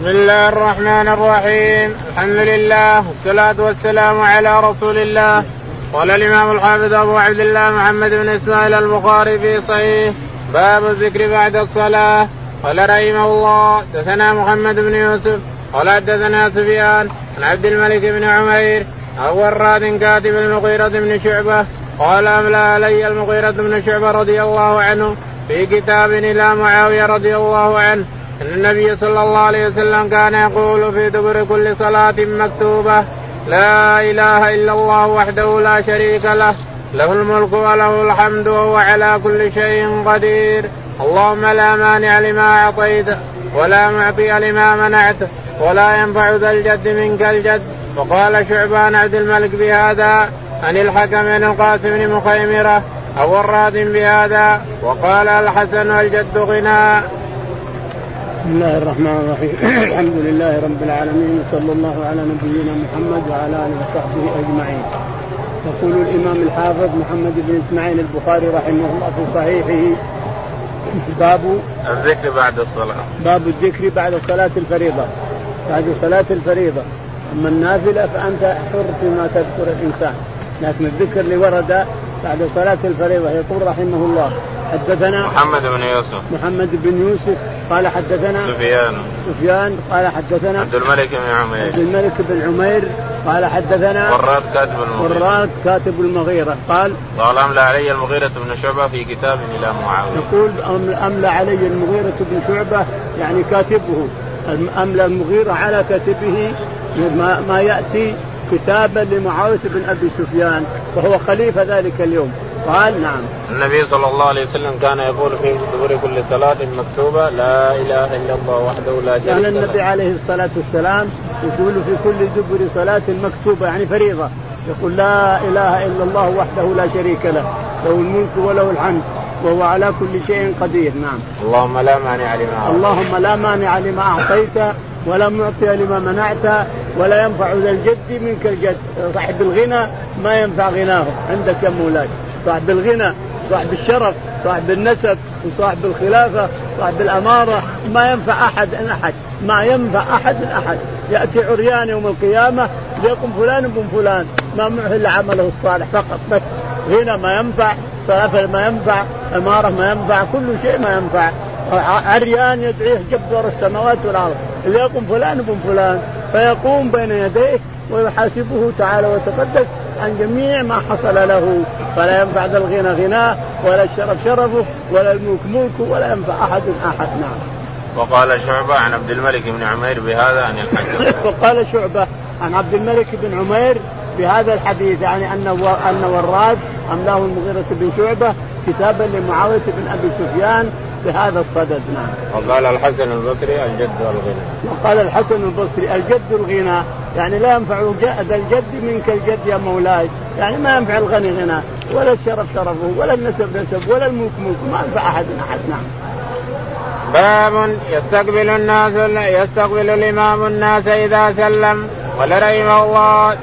بسم الله الرحمن الرحيم. الحمد لله والصلاة والسلام على رسول الله. قال الإمام الحافظ أبو عبد الله محمد بن إسماعيل البخاري في صحيح. باب الذكر بعد الصلاة. قال رحمه الله دثنا محمد بن يوسف. قال حدثنا سفيان عن عبد الملك بن عمير. عن وراد كاتب المغيرة بن شعبة. قال أملى علي المغيرة بن شعبة رضي الله عنه في كتاب إلى معاوية رضي الله عنه. أن النبي صلى الله عليه وسلم كان يقول في دبر كل صلاة مكتوبة لا إله إلا الله وحده لا شريك له له الملك وله الحمد وهو على كل شيء قدير. اللهم لا مانع لما أعطيت ولا معطي لما منعت ولا ينفع ذا الجد منك الجد. وقال شعبان عبد الملك بهذا عن الحكم بن القاسم بن مخيمرة أو الراد بهذا. وقال الحسن الجد غنى بسم الله الرحمن الرحيم. الحمد لله رب العالمين صلى الله على نبينا محمد وعلى آله وصحبه أجمعين. يقول الإمام الحافظ محمد بن إسماعيل البخاري رحمه الله في صحيحه باب الذكر بعد الصلاة. باب الذكر بعد صلاة الفريضة. بعد صلاة الفريضة. أما النافله فأنت حر فيما تذكر الإنسان. لكن الذكر اللي ورد بعد صلاة الفريضة يقول رحمه الله حدثنا محمد بن يوسف. محمد بن يوسف قال حدثنا سفيان. سفيان قال حدثنا عبد الملك بن عمير. عبد الملك بن عمير قال حدثنا وراد كاتب المغيرة. وراد كاتب المغيرة. قال قال أملى علي المغيرة بن شعبة في كتاب إلى معاوية. يقول أملى علي المغيرة بن شعبة يعني كاتبه. أملى المغيرة على كاتبه ما, ما يأتي كتابا لمعاوية بن أبي سفيان وهو خليفة ذلك اليوم. قال نعم. النبي صلى الله عليه وسلم كان يقول في دبر كل صلاة مكتوبة لا إله إلا الله وحده لا شريك له. كان النبي عليه الصلاة والسلام يقول في كل دبر صلاة مكتوبة يعني فريضة. يقول لا إله إلا الله وحده لا شريك له له الملك وله الحمد وهو على كل شيء قدير. نعم. اللهم لا مانع لما أعطيت اللهم لا مانع لما أعطيت ولا معطي لما منعت ولا ينفع ذا الجد منك الجد. صاحب الغنى ما ينفع غناه. عندك يا مولاي. صاحب الغنى صاحب الشرف صاحب النسب وصاحب الخلافة صاحب الأمارة ما ينفع أحد أن أحد. ما ينفع أحد من أحد. يأتي عريان يوم القيامة ليقم فلان بن فلان. ما معه إلا عمله الصالح فقط. بس غنى ما ينفع خلافة ما ينفع أمارة ما ينفع كل شيء ما ينفع. عريان يدعيه جبار السماوات والأرض. ليقم فلان بن فلان فيقوم بين يديه ويحاسبه تعالى وتقدس عن جميع ما حصل له. فلا ينفع ذا الغنى غناه ولا الشرف شرفه ولا الملك ملكه ولا ينفع أحد أحد. نعم. وقال شعبة عن عبد الملك بن عمير بهذا عن الحكم وقال شعبة عن عبد الملك بن عمير بهذا الحديث يعني أن أن وراد أملاه المغيرة بن شعبة كتابا لمعاوية بن أبي سفيان بهذا الصدد. نعم. وقال الحسن البصري الجد الغنى. وقال الحسن البصري الجد الغنى يعني لا ينفع ذا الجد منك الجد يا مولاي. يعني ما ينفع الغني غنى. ولا الشرف شرفه ولا النسب نسب ولا الملك ملك ما ينفع أحد أحد. نعم. باب يستقبل الناس يستقبل الإمام الناس إذا سلم. قال رحمه الله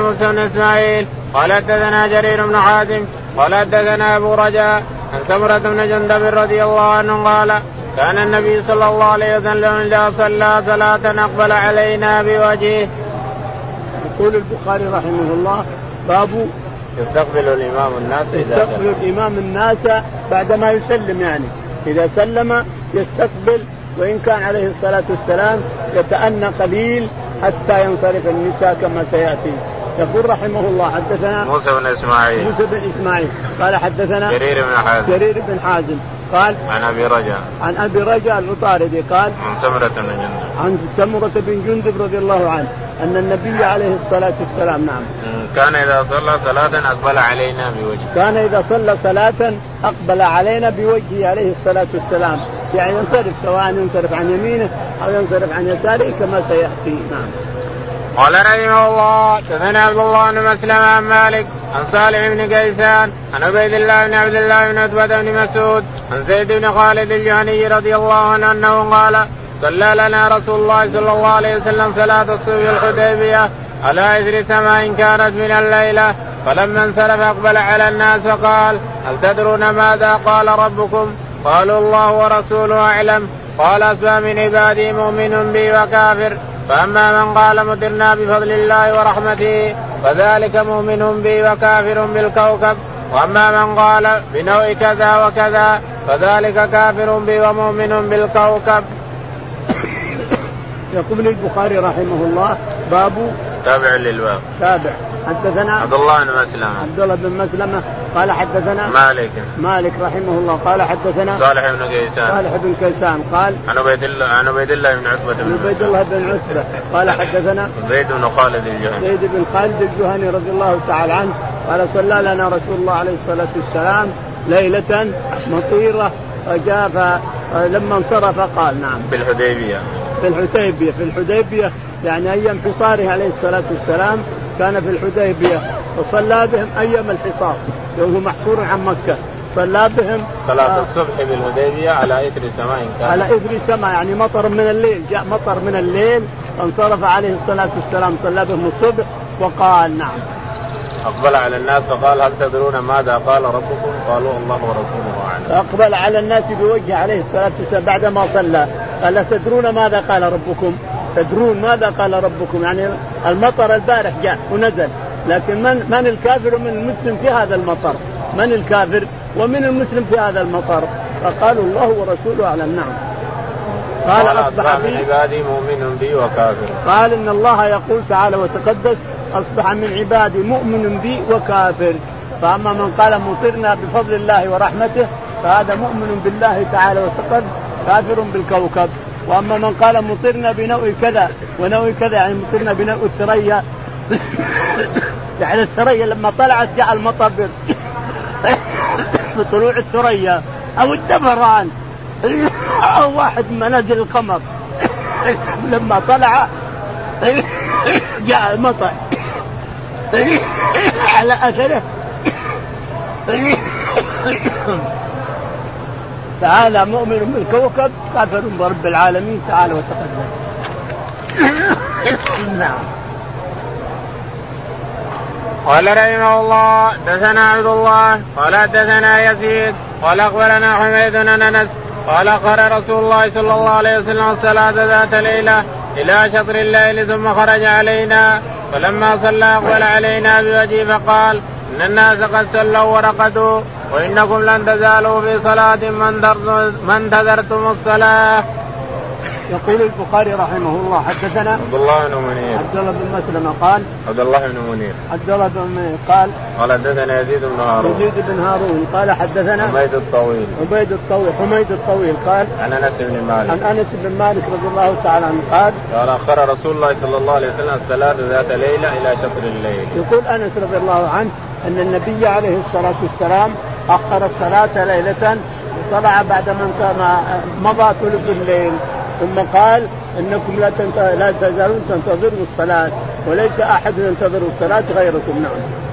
موسى بن إسماعيل. قال دثنا جرير بن حازم. قال دثنا أبو رجاء. عن سمرة بن جندب رضي الله عنه قال كان النبي صلى الله عليه وسلم إذا صلى صلاة أقبل علينا بوجهه. يقول البخاري رحمه الله باب يستقبل الإمام الناس إذا يستقبل الإمام الناس بعدما يسلم يعني. إذا سلم يستقبل وإن كان عليه الصلاة والسلام يتأنى قليل حتى ينصرف النساء كما سيأتي. يقول رحمه الله حدثنا موسى بن إسماعيل. موسى بن إسماعيل. قال حدثنا جرير بن حازم. جرير بن حازم. قال عن أبي رجاء. عن أبي رجاء العطاردي قال عن سمرة بن جندب. عن سمرة بن جندب رضي الله عنه أن النبي عليه الصلاة والسلام نعم. كان إذا صلى صلاة أقبل علينا بوجهه. كان إذا صلى صلاة أقبل علينا بوجهه عليه الصلاة والسلام. يعني ينصرف سواء ينصرف عن يمينه أو ينصرف عن يساره كما سيأتي نعم. قال رحمه الله دثنا عبد الله بن مسلم عن مالك عن صالح بن قيسان عن عبيد الله بن عبد الله بن عتبة بن مسعود عن زيد بن خالد الجهني رضي الله عنه أنه قال صلى لنا رسول الله صلى الله عليه وسلم صلاة الصبح الحديبية على اثر سماء كانت من الليلة فلما انصرف أقبل على الناس فقال هل تدرون ماذا قال ربكم؟ قالوا الله ورسوله أعلم قال أسمى من عبادي مؤمن بي وكافر فأما من قال مطرنا بفضل الله ورحمته فذلك مؤمن بي وكافر بالكوكب. وأما من قال بنوع كذا وكذا فذلك كافر بي ومؤمن بالكوكب. يقول البخاري رحمه الله باب تابع للباب تابع. حدثنا عبد الله بن مسلمة. عبد الله بن مسلمة. قال حدثنا مالك. مالك رحمه الله. قال حدثنا صالح بن كيسان. صالح بن كيسان. قال عن عبيد الله عن عبيد الله بن عتبة بن عبيد الله بن عتبة. قال حدثنا زيد بن خالد الجهني. زيد بن خالد الجهني رضي الله تعالى عنه. قال صلى لنا رسول الله عليه الصلاة والسلام ليلة مطيرة. فجاء لما انصرف قال نعم. بالحديبية في الحديبية. في الحديبية يعني أيام حصاره عليه الصلاة والسلام كان في الحديبية وصلى بهم أيام الحصار وهو محصور عن مكة صلى بهم صلاة آه الصبح بالحديبية على إثر سماء كان على إثر سماء يعني مطر من الليل جاء مطر من الليل فانصرف عليه الصلاة والسلام صلى بهم الصبح وقال نعم أقبل على الناس فقال هل تدرون ماذا قال ربكم؟ قالوا الله ورسوله أعلم. أقبل على الناس بوجه عليه الصلاة والسلام بعدما صلى قال تدرون ماذا قال ربكم؟ تدرون ماذا قال ربكم؟ يعني المطر البارح جاء ونزل لكن من من الكافر ومن المسلم في هذا المطر؟ من الكافر ومن المسلم في هذا المطر؟ فقالوا الله ورسوله أعلم نعم. قال أصبح من عبادي مؤمن بي وكافر. قال إن الله يقول تعالى وتقدس أصبح من عبادي مؤمن بي وكافر فأما من قال مطرنا بفضل الله ورحمته فهذا مؤمن بالله تعالى وتقد كافر بالكوكب وأما من قال مطرنا بنوء كذا ونوء كذا يعني مطرنا بنوء الثريا يعني الثريا لما طلعت جاء المطر بطلوع الثريا أو الدبران أو واحد من منازل القمر. لما طلع جاء المطر. على اثره تعالى مؤمن بالكوكب كافر برب العالمين تعالى وتقدم. نعم. قال رحمه الله دثنا عبد الله قال دثنا يزيد قال أخبرنا حميد بن أنس قال قال رسول الله صلى الله عليه وسلم الصلاة ذات ليلة إلى شطر الليل ثم خرج علينا فلما صلى أقبل علينا بوجهه فقال إن الناس قد صلوا ورقدوا وإنكم لن تزالوا في صلاة ما انتظرتم الصلاة. يقول البخاري رحمه الله حدثنا عبد الله بن منير. عبد الله بن مسلمة قال عبد الله بن منير. عبد الله بن منير قال قال حدثنا يزيد بن هارون. يزيد بن هارون قال حدثنا حميد الطويل. حميد الطويل حميد الطويل قال عن أنس بن مالك. عن أنس بن مالك رضي الله تعالى عنه قال قال اخر رسول الله صلى الله عليه وسلم الصلاة ذات ليلة إلى شطر الليل. يقول أنس رضي الله عنه أن النبي عليه الصلاة والسلام أخر الصلاة ليلة وطلع بعد ما مضى ثلث الليل. ثم قال إنكم لا لا تزالون تنتظروا الصلاة وليس أحد ينتظر الصلاة غيركم نعم.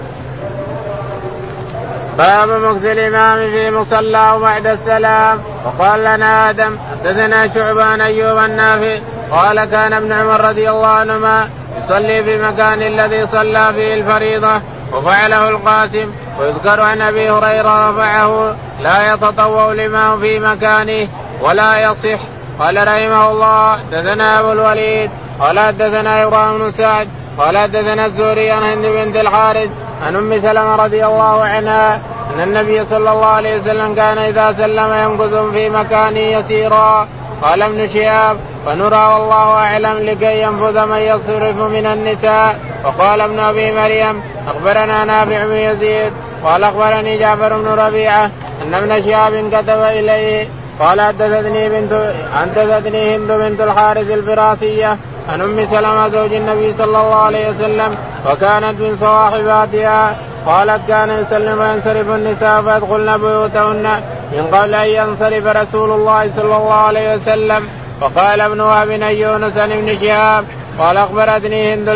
باب مكث الإمام في مصلاه بعد السلام وقال لنا آدم حدثنا شعبان أيوب النافع قال كان ابن عمر رضي الله عنهما يصلي في مكان الذي صلى فيه الفريضة وفعله القاسم ويذكر عن أبي هريرة رفعه لا يتطوع الإمام في مكانه ولا يصح قال رحمه الله حدثنا أبو الوليد قال حدثنا إبراهيم بن سعد قال حدثنا الزهري عن هند بنت الحارث عن أم سلمة رضي الله عنها أن النبي صلى الله عليه وسلم كان إذا سلم يمكث في مكان يسيرا قال ابن شهاب فنرى والله أعلم لكي ينفذ من يصرف من النساء. وقال ابن أبي مريم أخبرنا نافع بن يزيد قال أخبرني جعفر بن ربيعة أن ابن شهاب كتب إليه قال حدثتني بنت حدثتني هند بنت الحارث الفراسية عن أم سلمة زوج النبي صلى الله عليه وسلم وكانت من صواحباتها قالت كان يسلم وينصرف النساء فيدخلن بيوتهن من قبل أن ينصرف رسول الله صلى الله عليه وسلم. وقال ابن وهب يونس عن ابن شهاب قال أخبرتني هند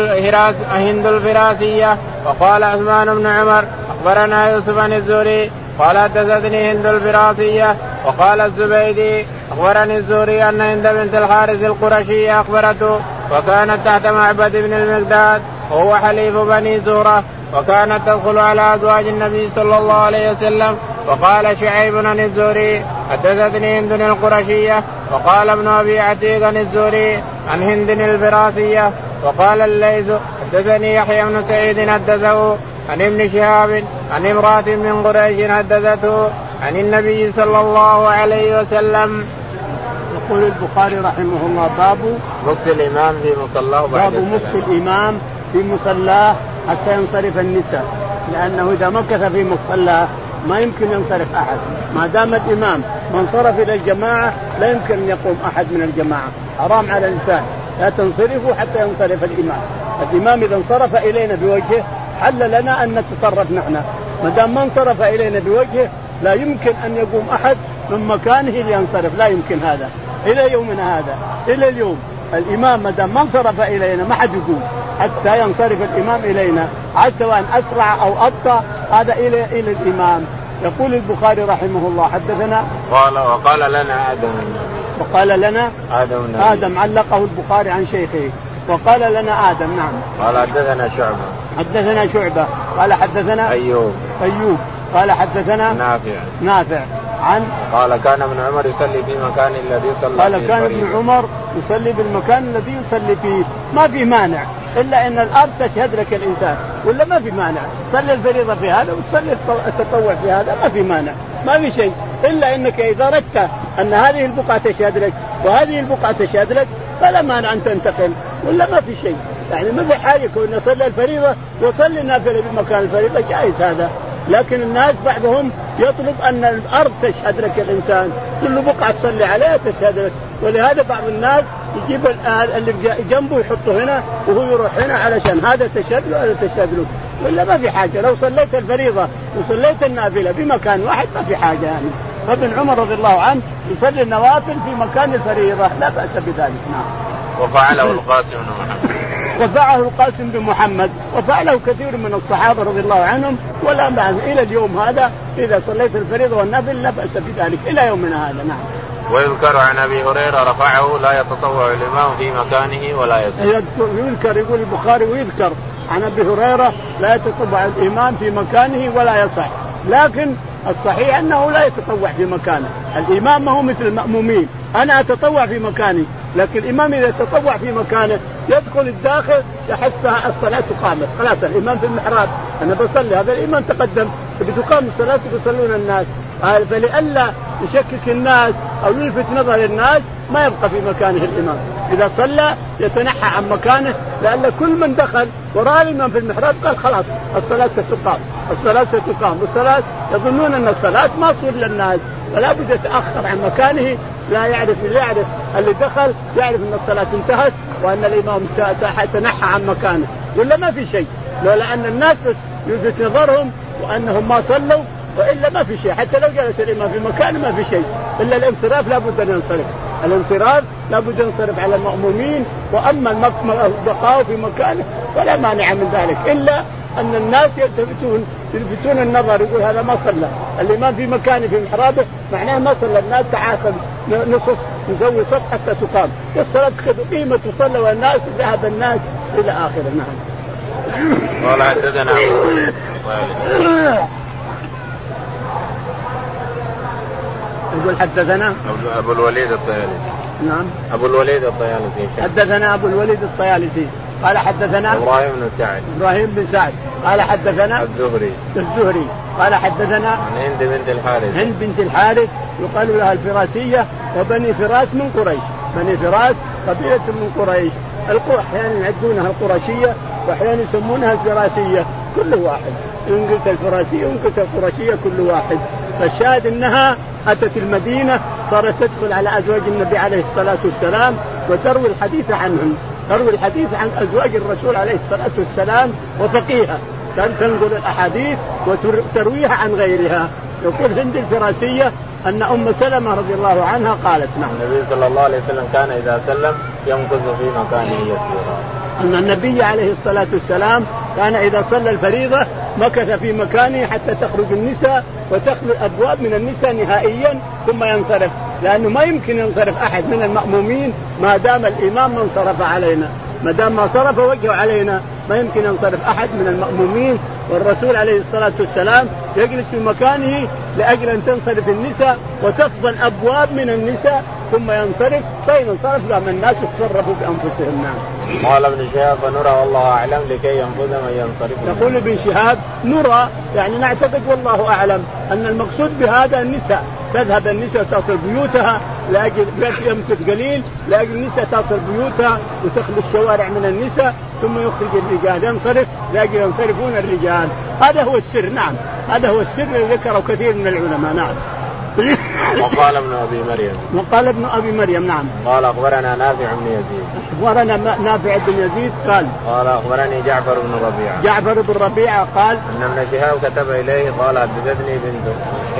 هند الفراسية وقال عثمان بن عمر أخبرنا يوسف عن الزهري قال حدثتني هند الفراسية وقال الزبيدي أخبرني الزهري أن هند بنت الحارث القرشية أخبرته وكانت تحت معبد بن المقداد وهو حليف بني زهرة وكانت تدخل على أزواج النبي صلى الله عليه وسلم. وقال شعيب عن الزهري حدثتني هند القرشية وقال ابن أبي عتيق عن الزهري عن هند الفراسية وقال الليث حدثني يحيى بن سعيد حدثه عن ابن شهاب عن امرأة من قريش حدثته عن النبي صلى الله عليه وسلم. يقول البخاري رحمه الله باب مكس الإمام في مصلاه بعد باب مكس الإمام في مصلاه حتى ينصرف النساء لأنه إذا مكث في مصلاه ما يمكن ينصرف أحد. ما دام الإمام ما انصرف إلى الجماعة لا يمكن أن يقوم أحد من الجماعة. حرام على الإنسان. لا تنصرفوا حتى ينصرف الإمام. الإمام إذا انصرف إلينا بوجهه حل لنا أن نتصرف نحن. ما دام ما انصرف إلينا بوجهه لا يمكن أن يقوم أحد من مكانه لينصرف. لا يمكن هذا. إلى يومنا هذا. إلى اليوم. الإمام ما دام ما انصرف إلينا ما حد يقوم. حتى ينصرف الإمام إلينا. عاد سواء أسرع أو ابطا هذا إلى إلى الإمام. يقول البخاري رحمه الله حدثنا؟ قال وقال لنا آدم. وقال لنا؟ آدم. آدم علقه البخاري عن شيخه. وقال لنا آدم نعم. قال حدثنا شعبة. حدثنا شعبة. قال حدثنا أيوب. أيوب. قال حدثنا نافع. نافع. عن قال كان ابن عمر يصلي في مكان الذي صلى قال كان ابن عمر يصلي بالمكان الذي يصلي فيه. ما في مانع. إلا أن الأرض تشهد لك الإنسان. ولا ما في مانع. صلي الفريضة في هذا وتصلي التطوع في هذا. ما في مانع. ما في شيء. إلا أنك إذا أردت أن هذه البقعة تشهد لك وهذه البقعة تشهد لك فلا مانع أن تنتقل. ولا ما في شيء. يعني في حاجة كون صلى الفريضة وصلي النافله بمكان الفريضة جائز هذا. لكن الناس بعضهم يطلب أن الأرض تشهد لك الإنسان. كل بقعه تصلي عليها تشهد لك. ولهذا بعض الناس يجيب اللي جنبه يحطه هنا وهو يروح هنا علشان هذا تشهد له هذا تشهد له. ولا ما في حاجة. لو صليت الفريضة وصليت النافلة بمكان واحد ما في حاجة يعني. فابن عمر رضي الله عنه يصلي النوافل في مكان الفريضة. لا بأس بذلك. نعم. وفعله القاسم بن محمد. وفعله القاسم بن محمد وفعله كثير من الصحابة رضي الله عنهم ولا بأس إلى اليوم هذا إذا صليت الفريضة والنافل لا بأس بذلك إلى يومنا هذا نعم. ويذكر عن أبي هريرة رفعه لا يتطوع الإمام في مكانه ولا يسجد. يذكر يقول البخاري ويذكر عن أبي هريرة لا يتطوع الإمام في مكانه ولا يصح لكن الصحيح أنه لا يتطوع في مكانه، الإمام ما هو مثل المأمومين، أنا أتطوع في مكاني، لكن الإمام إذا تطوع في مكانه يدخل الداخل يحسها الصلاة قامت، خلاص الإمام في المحراب، أنا بصلي هذا الإمام تقدم. بتقام الصلاة بيصلون الناس، فلئلا يشكك الناس أو يلفت نظر الناس ما يبقى في مكانه الإمام، إذا صلى يتنحى عن مكانه لأن كل من دخل وراى الإمام في المحراب قال خلاص الصلاة ستقام، الصلاة ستقام، الصلاه يظنون أن الصلاة ما تصير للناس، فلا بد يتأخر عن مكانه لا يعرف اللي يعرف اللي دخل يعرف أن الصلاة انتهت وأن الإمام تنحى عن مكانه. ولا ما في شيء. لولا أن الناس يلفت نظرهم وأنهم ما صلوا وإلا ما في شيء. حتى لو جلس الامام في مكانه ما في شيء. إلا الانصراف لابد أن ينصرف. الانصراف لابد ينصرف على المأمومين. وأما البقاء في مكانه فلا مانع من ذلك. إلا أن الناس يلتفتون يلفتون النظر يقول هذا ما صلى. الإمام في مكانه في محرابه معناه ما صلى. الناس تعاقب نصف نسوي صف حتى تقام الصلاة قيمة تصلى والناس ذهب الناس إلى آخره. نعم. قال حدثنا يقول حدثنا؟ ابو الوليد الطيالسي. نعم. أبو الوليد الطيالسي حدثنا أبو الوليد الطيالسي. قال حدثنا؟ إبراهيم بن سعد. إبراهيم بن سعد. قال حدثنا؟ الزهري. الزهري. قال حدثنا؟ عن هند بنت الحارث. هند بنت الحارث. يقال لها الفراسية وبني فراس من قريش. بني فراس قبيلة من قريش. أحيانا يعدونها القرشية وأحيانا يسمونها الفراسية. كل واحد. إن قلت الفراسية وان قلت القرشية كل واحد. فالشاهد انها اتت المدينة صارت تدخل على ازواج النبي عليه الصلاة والسلام وتروي الحديث عنهم. تروي الحديث عن ازواج الرسول عليه الصلاة والسلام وفقيها. تنقل الاحاديث وترويها عن غيرها. يقول هند الفراسية أن أم سلمة رضي الله عنها قالت نعم. النبي صلى الله عليه وسلم كان إذا سلم يمكث في مكانه يسيرا. أن النبي عليه الصلاة والسلام كان إذا صلى الفريضة مكث في مكانه حتى تخرج النساء وتخلو الابواب من النساء نهائيا ثم ينصرف. لأنه ما يمكن ينصرف أحد من المأمومين ما دام الإمام ما انصرف علينا. ما دام ما صرف وجهه علينا ما يمكن ينصرف أحد من المأمومين. والرسول عليه الصلاة والسلام يجلس في مكانه لأجل أن تنصرف النساء وتفضل ابواب من النساء ثم ينصرف فإن انصرف قام الناس يتصرفوا بأنفسهم نعم. قال ابن شهاب فنرى والله أعلم لكي ينفذ من ينصرف. يقول ابن شهاب نرى يعني نعتقد والله أعلم أن المقصود بهذا النساء تذهب النساء تصل بيوتها لاجل يمكث قليل لاجل النساء تصل بيوتها وتخلو الشوارع من النساء ثم يخرج الرجال. ينصرف لاجل ينصرفون الرجال. هذا هو السر نعم. هذا هو السر الذي ذكره كثير من العلماء نعم. وقال ابن أبي مريم. وقال ابن أبي مريم نعم. قال أخبرنا نافع بن يزيد. أخبرنا نافع بن يزيد قال قال أخبرني جعفر بن ربيعة. جعفر بن ربيعة قال إن ابن شهاب كتب إليه قال حدثتني بنت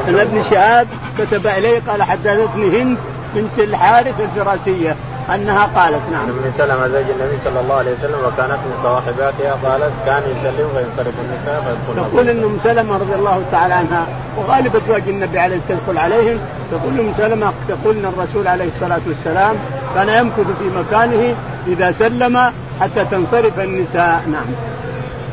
إن ابن شهاب كتب إليه قال حدثتني هند بنت الحارث الفراسيه أنها قالت نعم. ام سلمه زوج النبي صلى الله عليه وسلم وكانت من صواحباتها قالت كان يسلم فينصرف النساء فيدخلن. تقول ان أم سلمة رضي الله تعالى عنها وغالب أزواج النبي عليه تدخل عليهم تقول أم سلمة تقول ان الرسول عليه الصلاة والسلام كان يمكث في مكانه إذا سلم حتى تنصرف النساء نعم.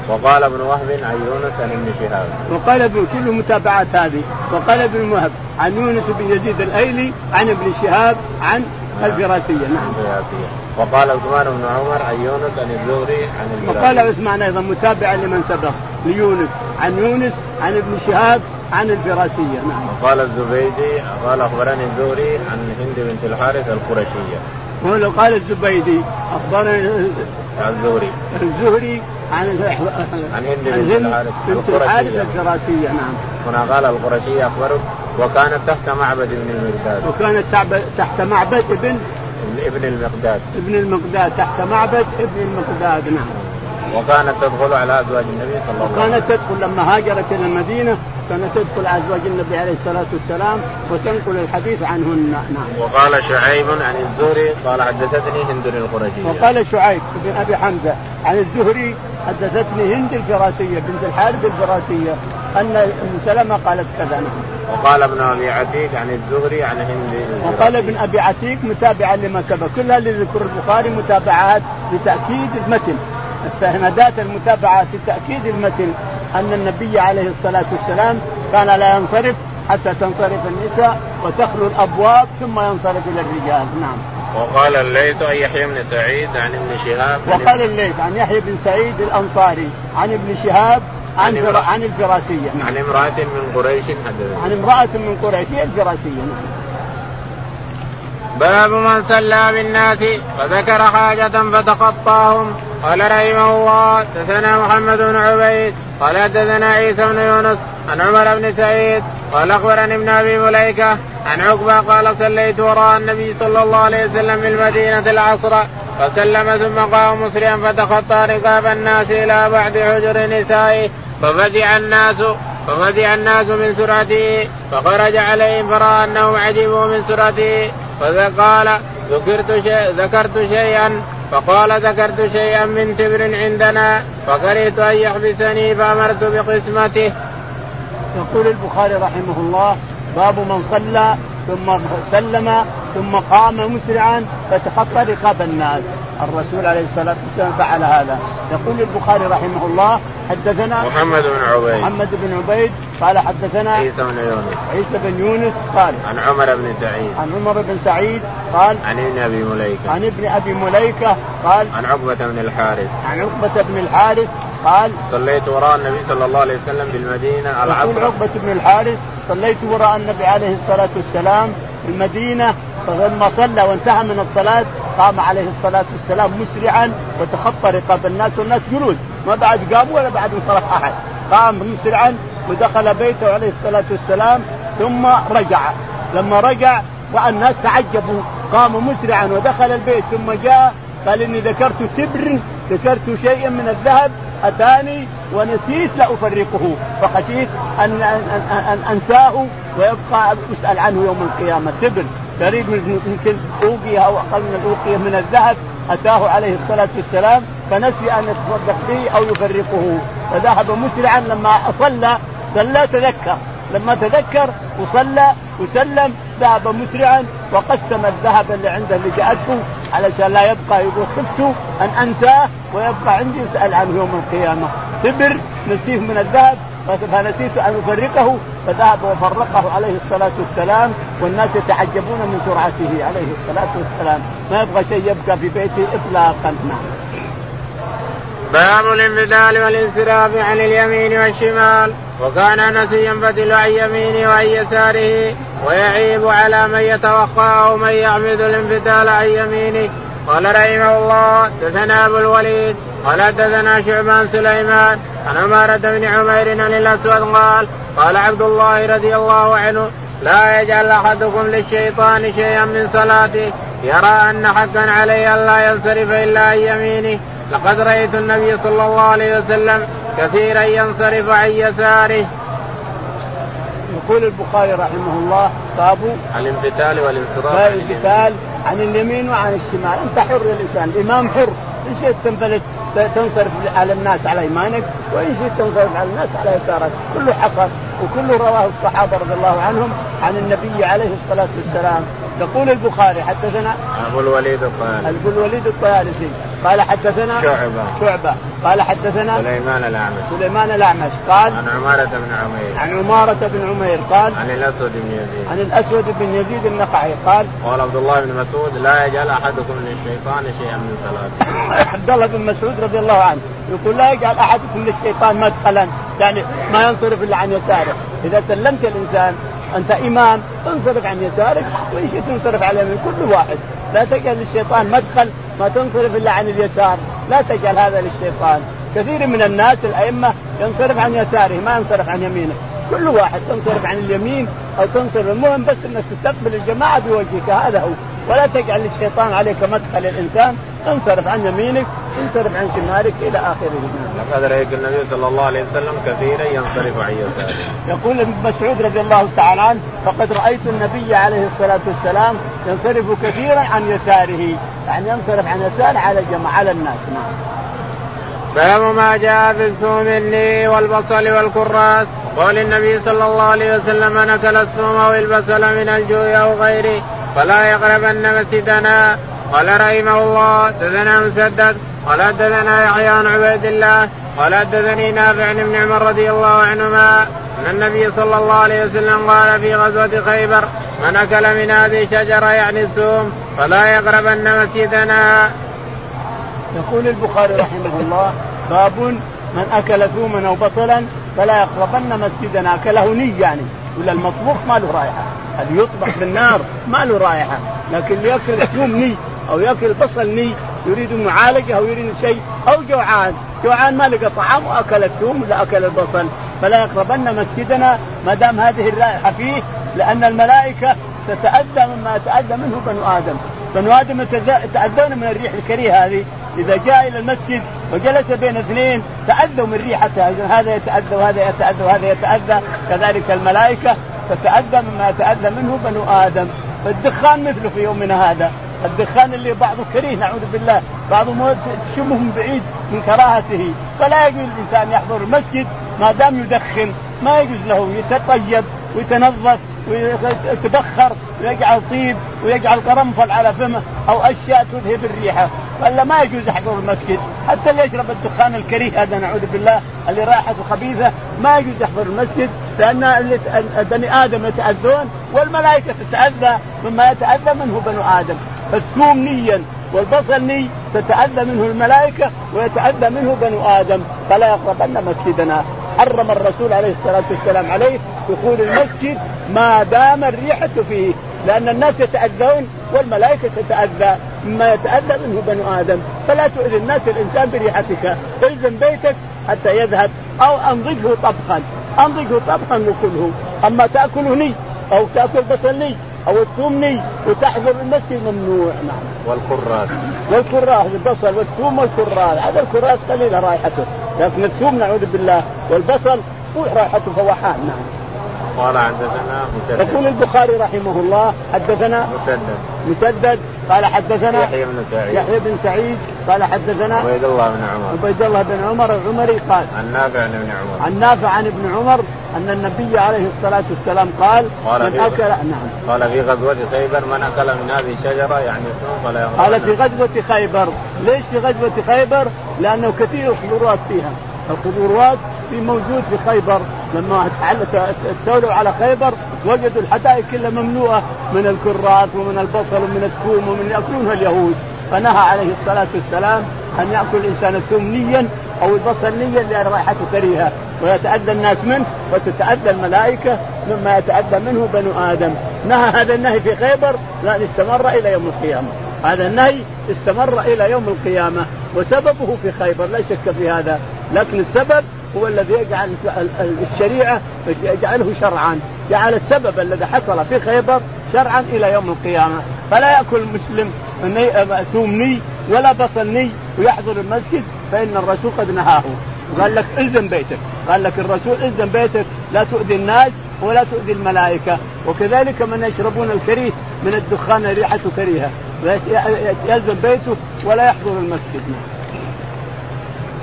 وقال ابن وهب عن يونس عن ابن شهاب. وقال ابن كل متابعات هذه. وقال ابن وهب عن يونس بن يزيد الأيلي عن ابن شهاب عن الفراسية. نعم. الفراسية. وقال عثمان بن عمر عن يونس عن الزهري عن الفراسية وقال عثمان أيضا متابعا لمن سبق ليونس. عن يونس عن ابن شهاب عن الفراسية. نعم. وقال الزبيدي قال أخبرني الزهري عن هند بنت الحارث القرشية. ولو قال الزبيدي أخبرني الزهري. الزهري عن عن هند بنت الحارث القرشية. الفراسية نعم. هنا قال القرشية أخبرك وكانت تحت معبد ابن المقداد. وكانت تحت معبد ابن ابن المقداد. ابن المقداد تحت معبد ابن المقداد نعم. وكانت تدخل على أزواج النبي صلى الله عليه وسلم وكانت تدخل لما هاجرت إلى المدينة كانت تدخل على أزواج النبي عليه الصلاة والسلام وتنقل الحديث عنهن نعم. وقال شعيب عن الزهري قال حدثتني هند القرشية. وقال شعيب بن أبي حمزة عن الزهري حدثتني هند الفراسية بنت الحارث الفراسية أن أم سلمة قالت كذا نعم. وقال ابن أبي عتيق عن الزهري عن هند وقال ابن أبي عتيق متابعا لما سبق كل اللي ذكر البخاري متابعات لتأكيد المتن السندات المتابعة لتاكيد المتن أن النبي عليه الصلاة والسلام كان لا ينصرف حتى تنصرف النساء وتخلو الأبواب ثم ينصرف إلى الرجال نعم. وقال الليث عن يحيى بن سعيد عن ابن شهاب وقال الليث عن يحيى بن سعيد الأنصاري عن ابن شهاب عن عن, الفراسية نعم. عن امرأة من قريش حدثت عن امرأة من قريش هي الفراسية نعم. باب من صلى بالناس فذكر حاجة فتخطاهم. قال رحمه الله دثنا محمد بن عبيد قال حدثنا عيسى بن يونس عن عمر بن سعيد قال أخبرني ابن أبي مليكة عن عقبة قال صليت وراء النبي صلى الله عليه وسلم بالمدينة العصر فسلم ثم قام مسرعا فتخطى رقاب الناس إلى بعد حجر نسائه ففزع الناس ففزع الناس من سرعته فخرج عليهم فرأى أنهم عجبوا من سرعته فقال ذكرت شيء ذكرت شيئا فقال ذكرت شيئا من تبر عندنا فكرهت أن يحبسني فأمرت بقسمته. يقول البخاري رحمه الله باب من صلى ثم سلم ثم قام مسرعا فتخطى رقاب الناس الرسول عليه الصلاة والسلام فعل هذا. يقول البخاري رحمه الله حدثنا محمد بن عبيد. محمد بن عبيد قال حدثنا عيسى بن يونس. عيسى بن يونس قال عن عمر بن سعيد. عن عمر بن سعيد قال عن ابن أبي مليكة. عن ابن أبي مليكة قال عن عقبة بن الحارث. عن عقبة بن الحارث قال صليت وراء النبي صلى الله عليه وسلم بالمدينة العصر. عقبة بن الحارث صليت وراء النبي عليه الصلاة والسلام في المدينة فلما صلى وانتهى من الصلاة قام عليه الصلاة والسلام مسرعا وتخطى رقاب الناس والناس جلود ما بعد قاموا ولا بعد انصرف أحد. قام مسرعا ودخل بيته عليه الصلاة والسلام ثم رجع. لما رجع الناس تعجبوا قام مسرعا ودخل البيت ثم جاء قال إني ذكرت تبر ذكرت شيئا من الذهب أتاني ونسيت لا أفرقه. فخشيت ان ان ان أنساه ويبقى أسأل عنه يوم القيامة. تبر قريب يمكن اوقيه أو أقل من الاوقيه من الذهب. أتاه عليه الصلاة والسلام فنسي أن يتصدق به أو يفرقه. فذهب مسرعا لما صلى صلى تذكر. لما تذكر وصلى وسلم ذهب مسرعا وقسم الذهب اللي عنده اللي جاءته علشان لا يبقى يقول خفت أن أنساه ويبقى عندي يسأل عنه يوم القيامة. تبر نسيف من الذهب فنسيت أن أفرقه فذهب وفرقه عليه الصلاة والسلام والناس يتعجبون من سرعته عليه الصلاة والسلام. ما يبغى شيء يبقى في بيته اطلاقا. نعم. باب الانفدال والانصراف عن اليمين والشمال. وكان انس ينفتل عن يمينه وعن يساره. ويعيب على من يتوقع أو من يعمد الانفتال عن يمينه قال رحمه الله دثنا أبو الوليد قال دثنا شعبان سليمان عن عمارة بن عمير عن الأسود قال قال عبد الله رضي الله عنه لا يجعل أحدكم للشيطان شيئا من صلاته يرى أن حقا عليه الا ينصرف إلا عن يمينه لقد رأيت النبي صلى الله عليه وسلم كثيرا ينصرف عن يساره. يقول البخاري رحمه الله باب الانفتال والانصراف باب الانفتال عن اليمين وعن الشمال. انت حر الإنسان. الإمام حر. إن شئت تنفلت تنصرف على الناس على إيمانك وإن شئت تنصرف على الناس على يسارك كله حصل وكله رواه الصحابة رضي الله عنهم عن النبي عليه الصلاة والسلام. يقول البخاري حدثنا أبو الوليد الطيالسي. أبو الوليد الطيالسي. قال حدثنا شعبة. شعبة. قال حدثنا سليمان الأعمش. سليمان الأعمش. قال عن عمارة بن عمير. عن عمارة بن عمير. قال عن الأسود بن يزيد. عن الأسود بن يزيد النقعي. قال قال عبد الله بن مسعود لا يجعل أحدكم للشيطان شيئا من صلاته. عبد الله بن مسعود رضي الله عنه يقول لا يجعل أحدكم للشيطان مدخلا يعني ما ينصرف إلا عن يساره. إذا سلمت الإنسان أنت إمام انصرف عن يسارك وإن شئت تنصرف على اليمين كل واحد. لا تجعل للشيطان مدخل ما تنصرف إلا عن اليسار. لا تجعل هذا للشيطان. كثير من الناس الأئمة ينصرف عن يساره ما ينصرف عن يمينه. كل واحد تنصرف عن اليمين أو تنصرف المهم بس إنك تستقبل الجماعة بوجهك هذا هو. ولا تجعل للشيطان عليك مدخل الإنسان انصرف عن يمينك انصرف عن شمالك إلى آخره. لقد رأيت النبي صلى الله عليه وسلم كثيرا ينصرف عن يساره. يقول ابن مسعود رضي الله تعالى عنه فقد رأيت النبي عليه الصلاة والسلام ينصرف كثيرا عن يساره، يعني ينصرف عن يساره على جماعة على الناس، نعم. باب ما جاء في الثوم الني والبصل والكراس قال النبي صلى الله عليه وسلم نكل الثوم والبصل من الجوع أو غيره فلا يقربن مسجدنا قال رحمه الله دثنا مسدد قال حدثنا يحيى عن عبيد الله قال حدثني نافع بن عمر رضي الله عنهما أن النبي صلى الله عليه وسلم قال في غزوة خيبر من أكل من هذه الشجرة يعني الثوم فلا يقربن مسجدنا. يقول البخاري رحمه الله باب من أكل ثوما أو بصلا فلا يقربن مسجدنا. أكله ني يعني ولا المطبوخ ما له رائحة. هذا يطبخ بالنار ما له رائحة لكن اللي ياكل الثوم ني. أو يأكل البصل ني يريد معالجة أو يريد شيء أو جوعان. جوعان ما لقى طعام وأكل الثوم ولا أكل البصل. فلا يقربن مسجدنا ما دام هذه الرائحة فيه لأن الملائكة تتأذى مما يتأذى منه بنو آدم. بنو آدم يتاذون من الريح الكريهة هذه. إذا جاء إلى المسجد وجلس بين اثنين تأذوا من ريحتها هذا يتأذى وهذا يتأذى وهذا يتأذى. كذلك الملائكة تتأذى مما يتأذى منه بنو آدم. فالدخان مثله في يومنا هذا. الدخان اللي بعضه كريه نعوذ بالله. بعضهم تشمه من بعيد من كراهته. فلا يجوز الإنسان يحضر المسجد ما دام يدخن ما يجوز له يتطيب ويتنظف ويتبخر ويجعل طيب ويجعل قرنفل على فمه أو أشياء تذهب الريحه ولا ما يجوز يحضر المسجد. حتى اللي يشرب الدخان الكريه هذا نعوذ بالله اللي رائحته خبيثه ما يجوز يحضر المسجد لأن بني آدم يتأذون والملائكة تتأذى مما يتأذى منه بنو آدم. فالثوم نيا والبصل ني تتأذى منه الملائكة ويتأذى منه بنو آدم. فلا يقربن مسجدنا. حرم الرسول عليه الصلاة والسلام عليه دخول المسجد ما دام الريحه فيه لأن الناس يتأذون والملائكة تتأذى مما يتأذى منه بنو آدم. فلا تؤذي الناس الإنسان بريحتك. الزم بيتك حتى يذهب أو أنضجه طبخا. أنضجه طبخا وكله. أما تأكله ني أو تأكل بصل ني أو الثوم ني وتحضر المسجد ممنوع نعم. والكراث والكراث البصل والثوم والكراث هذا الكراث قليلة رائحته لكن الثوم نعوذ بالله والبصل رائحته فوحان نعم. قال حدثنا مسدد. يقول البخاري رحمه الله حدثنا مسدد. مسدد قال حدثنا يحيى بن سعيد. يحيى بن سعيد قال حدثنا عبيد الله بن عمر. عبيد الله بن عمر العمري قال عن نافع عن ابن عمر. عن نافع عن ابن عمر أن النبي عليه الصلاة والسلام قال, قال من اكل نعم. قال في غزوة خيبر من أكل من هذه الشجرة يعني فلا قال في غزوة خيبر. ليش في غزوة خيبر؟ لأنه كثير الحضورات فيها. الخضروات في موجود في خيبر. لما استولوا على خيبر وجدوا الحدائق كلها مملوءة من الكرات ومن البصل ومن الثوم ومن يأكلونها اليهود. فنهى عليه الصلاة والسلام أن يأكل الإنسان الثوم نيا أو البصل نيا لأن رائحته كريهة. ويتأذى الناس منه وتتأذى الملائكة مما يتأذى منه بنو آدم. نهى هذا النهي في خيبر لأن استمر إلى يوم القيامة. هذا النهي استمر إلى يوم القيامة وسببه في خيبر لا شك في هذا لكن السبب هو الذي يجعل الشريعة يجعله شرعا جعل السبب الذي حصل في خيبر شرعا إلى يوم القيامة. فلا يأكل المسلم ثوم ني ولا بصل ني ويحضر المسجد فإن الرسول قد نهاه. قال لك الزم بيتك. قال لك الرسول الزم بيتك لا تؤذي الناس ولا تؤذي الملائكة. وكذلك من يشربون الكريه من الدخان ريحته كريهة. يلزم بيته ولا يحضر المسجد.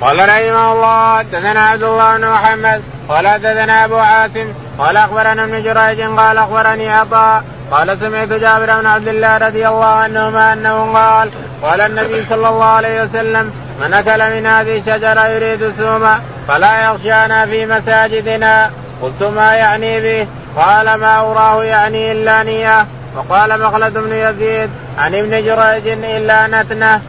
قال رحمه الله حدثنا عبد الله بن محمد قال حدثنا أبو عاصم قال أخبرنا ابن جريج قال أخبرني عطاء قال سمعت جابر بن عبد الله رضي الله عنهما أنه قال قال النبي صلى الله عليه وسلم من أكل من هذه الشجرة يريد السوم فلا يخشانا في مساجدنا. قلت ما يعني به؟ قال ما أراه يعني إلا نية. وقال مخلد بن يزيد عن ابن جريج إلا نتنة.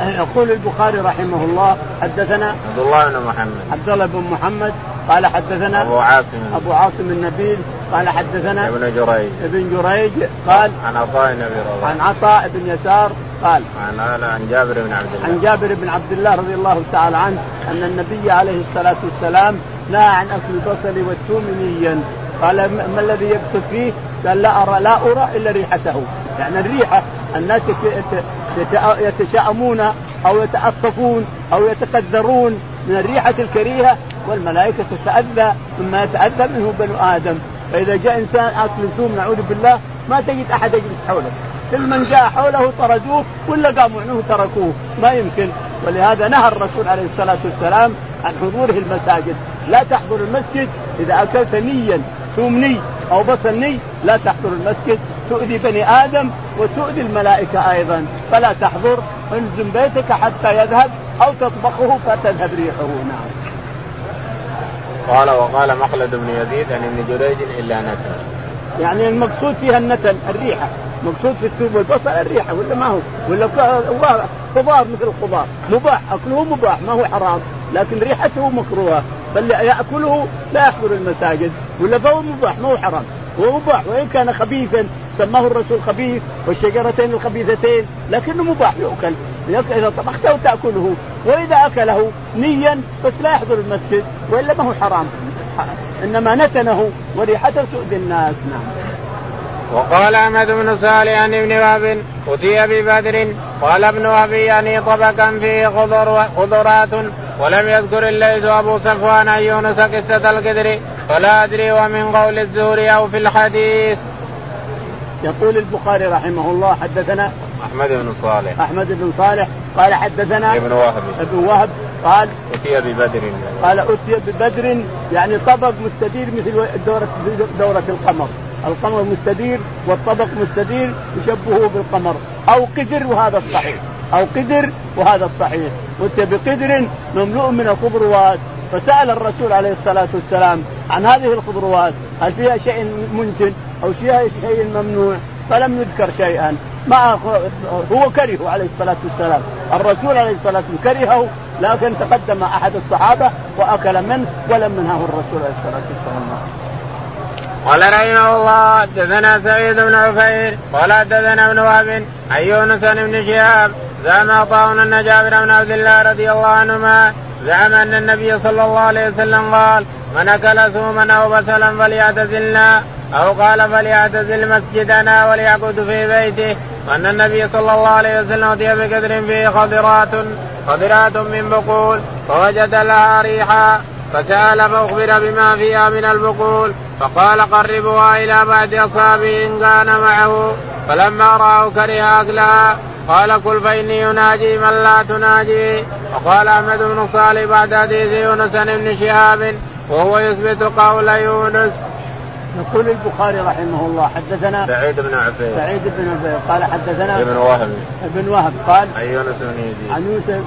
يقول البخاري رحمه الله حدثنا عبد الله بن محمد. عبد الله بن محمد قال حدثنا أبو عاصم. أبو عاصم النبيل قال حدثنا ابن جريج. ابن جريج قال عن عطاء بن أبي عن عطاء بن يسار قال عن عن جابر بن عبد الله. عن جابر بن عبد الله رضي الله تعالى عنه أن النبي عليه الصلاة والسلام نهى عن أكل البصل والثوم نيا. قال ما الذي يقصد فيه؟ قال لا ارى لا أرى إلا ريحته. يعني الريحه الناس يتشاءمون أو يتعطفون أو يتقدرون من الريحة الكريهة والملائكة تتأذى مما يتأذى منه بنو آدم. فإذا جاء إنسان آكل ثوم نعوذ بالله ما تجد أحد يجلس حوله. كل من جاء حوله طردوه ولا قاموا عنه تركوه ما يمكن. ولهذا نهى الرسول عليه الصلاة والسلام عن حضوره المساجد. لا تحضر المسجد إذا أكلت نيا ثوم ني أو بصل ني لا تحضر المسجد. تؤذي بني آدم وتؤذي الملائكة أيضا. فلا تحضر. انزم بيتك حتى يذهب أو تطبخه فتذهب ريحه. نعم. قال وقال مخلد بن يزيد عن ابن جريج إلا نتن. يعني المقصود فيها النتن الريحة. مقصود في الثوب والبصل الريحة ولا ما هو؟ ولا خضار مثل الخضار. مباح أكله مباح ما هو حرام. لكن ريحته مكروهة. فاللي يأكله لا يحضر المساجد ولا فهو مباح ما هو حرام. هو مباح وإن كان خبيثا سماه الرسول خبيث والشجرتين الخبيثتين لكنه مباح يؤكل إذا طبخته تأكله. واذا أكله نيا بس لا يحضر المسجد وإلا ما هو حرام. إنما نتنه وريحته تؤذي الناس. نعم. وقال أحمد بن صالح عن ابن وهب أتي ببدر قال ابن وهب يعني طبقا فيه خضر خضرات ولم يذكر الليث أبو صفوان عن يونس قصة القدر فلا أدري ومن قول الزهري أو في الحديث. يقول البخاري رحمه الله حدثنا أحمد بن صالح. أحمد بن صالح قال حدثنا ابن وهب. ابن وهب قال أتي ببدر. قال أتي ببدر يعني طبق مستدير مثل دورة دورة القمر. القمر مستدير والطبق مستدير يشبهه بالقمر. أو قدر وهذا الصحيح. أو قدر وهذا الصحيح. أتي بقدر مملوء من الخضروات. فسأل الرسول عليه الصلاة والسلام عن هذه الخضروات هل فيها شيء منتن أو فيها شيء ممنوع؟ فلم يذكر شيئا. ما هو كرهه عليه الصلاة والسلام. الرسول عليه الصلاة والسلام كرهه لكن تقدم أحد الصحابة وأكل منه ولم منهه الرسول عليه الصلاة والسلام. قال رحمه الله حدثنا سعيد بن عفير قال حدثنا ابن وهب عن يونس بن شهاب زعم عطاء أن جابر بن عبد الله رضي الله عنهما زعم أن النبي صلى الله عليه وسلم قال من اكل ثوما أو بسلا فليعتزلنا أو قال فليعتزل مسجدنا وليعبد في بيته. وأن النبي صلى الله عليه وسلم أتي بقدر فيه خضرات خضرات من بقول فوجد لها ريحا فسأل فأخبر بما فيها من البقول. فقال قربوها إلى بعد أصحابه إن كان معه. فلما راه كره أكلها قال قل فإني يناجي من لا تناجي. وقال أحمد بن صالح بعد حديث يونس بن شهاب وهو يثبت قول يونس. يقول البخاري رحمه الله حدثنا سعيد بن عفيف. سعيد بن عفيف قال حدثنا ابن وهب. ابن وهب قال عن يونس بن يزيد. عن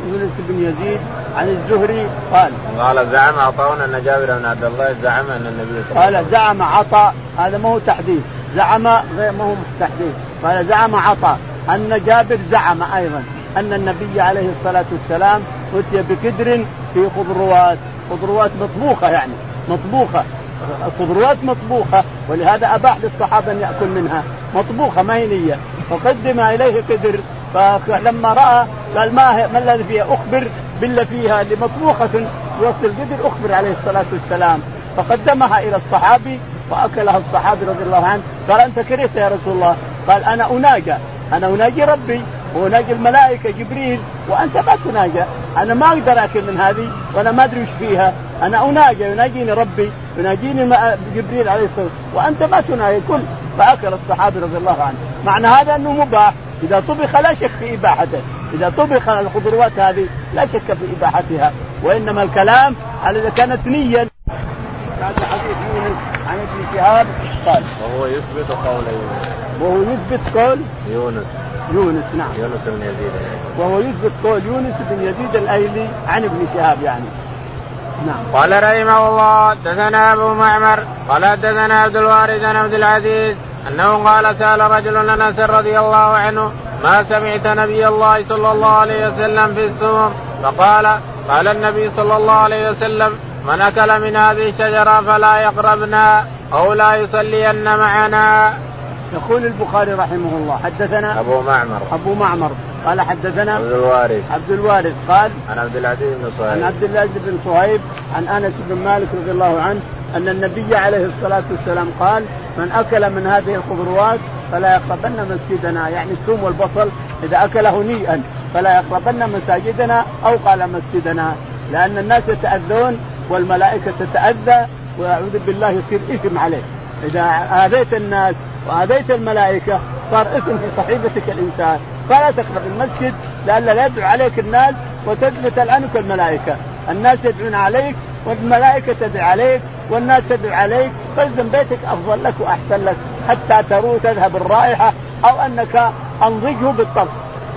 يونس بن يزيد عن الزهري قال قال زعم عطاء أن جابر بن عبد الله زعم أن النبي صلى الله عليه وسلم. قال زعم عطاء هذا ما هو تحديث. زعم غير ما هو تحديث. قال زعم عطاء أن جابر زعم أيضا أن النبي عليه الصلاة والسلام أتي بكدر في خضروات. خضروات مطبوخة يعني. مطبوخة. الخضروات مطبوخة. ولهذا أباح للصحابة أن يأكل منها. مطبوخة ما هي نية. فقدم إليه قدر فلما رأى قال ما ما الذي فيها؟ أخبر بالله فيها لمطبوخه في وسط القدر أخبر عليه الصلاة والسلام. فقدمها إلى الصحابي وأكلها الصحابي رضي الله عنه. قال أنت كرهت يا رسول الله. قال أنا أناجى. أنا أناجي ربي. وناجي الملائكة جبريل وأنت ما تناجى. أنا ما أقدر أكل من هذه وأنا ما أدري وش فيها. أنا أناجى. يناجيني ربي يناجيني جبريل عليه الصلاه وأنت ما تناجي كل فأكل الصحابي رضي الله عنه معنى هذا أنه مباح. إذا طبخ لا شك في إباحته. إذا طبخ الخضروات هذه لا شك في إباحتها. وإنما الكلام على إذا كانت نيا. هذا حديث يونس عن ابن شهاب قال وهو يثبت قول يونس وهو يثبت قول يونس. يونس نعم. يونس بن يزيد. وهو يثبت قول يونس بن يزيد الأيلي عن ابن شهاب يعني. نعم. قال رحمه الله حدثنا أبو معمر قال حدثنا عبد الوارث عن عبد العزيز أنه قال سأل رجل أنس رضي الله عنه ما سمعت نبي الله صلى الله عليه وسلم في السوم فقال قال النبي صلى الله عليه وسلم من أكل من هذه الشجرة فلا يقربنا أو لا يصلين معنا. يقول البخاري رحمه الله حدثنا أبو معمر. أبو معمر. قال حدثنا عبد الوارث. عبد الوارث. قال عن عبد العزيز بن صهيب. عن عبد العزيز بن صهيب عن أنس بن مالك رضي الله عنه أن النبي عليه الصلاة والسلام قال من أكل من هذه الخضروات فلا يقربن مسجدنا. يعني الثوم والبصل إذا أكله نيئا فلا يقربن مساجدنا أو قال مسجدنا لأن الناس يتأذون والملائكة تتأذى وأعوذ بالله يصير إثم عليه. إذا آذيت الناس واذيت الملائكة صار اثم في صحيفتك الإنسان. فلا تقرب المسجد لئلا يدعو عليك الناس وتثبت عنك الملائكة. الناس يدعون عليك والملائكة تدعو عليك والناس تدعو عليك. فالزم بيتك أفضل لك وأحسن لك حتى تروي تذهب الرائحة أو أنك أنضجه بالطبخ.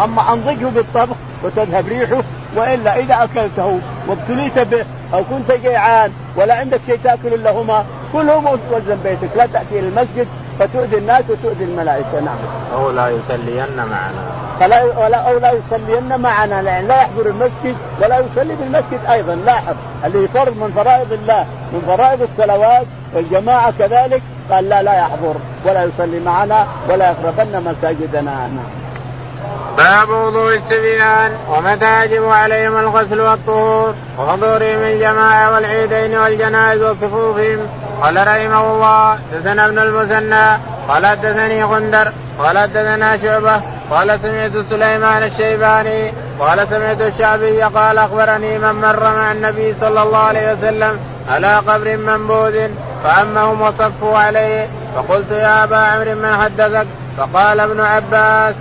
أما أنضجه بالطبخ وتذهب ريحه وإلا إذا أكلته وابتليت به أو كنت جيعان ولا عندك شيء تأكل إلا هما كلهم والزم بيتك. لا تأتي إلى المسجد فتؤذي الناس وتؤذي الملائكة نعم. أو لا يصلين معنا. فلا ولا أو لا يصلين معنا لأن لا يحضر المسجد ولا يصلي بالمسجد أيضا لاحظ اللي فرض من فرائض الله من فرائض الصلوات والجماعة كذلك قال لا لا يحضر ولا يصلي معنا ولا يقربن مساجدنا نعم. باب وضوء السبيان ومتى يجب عليهم الغسل والطهور وحضورهم الجماعة والعيدين والجنائز وصفوفهم قال رحمه الله حدثنا ابن المثنى قال حدثني غندر قال حدثنا شعبة قال سمعت سليمان الشيباني قال سمعت الشعبي قال أخبرني من مر مع النبي صلى الله عليه وسلم على قبر منبوذ فأمهم وصفوا عليه فقلت يا أبا عمرو من حدثك؟ فقال ابن عباس.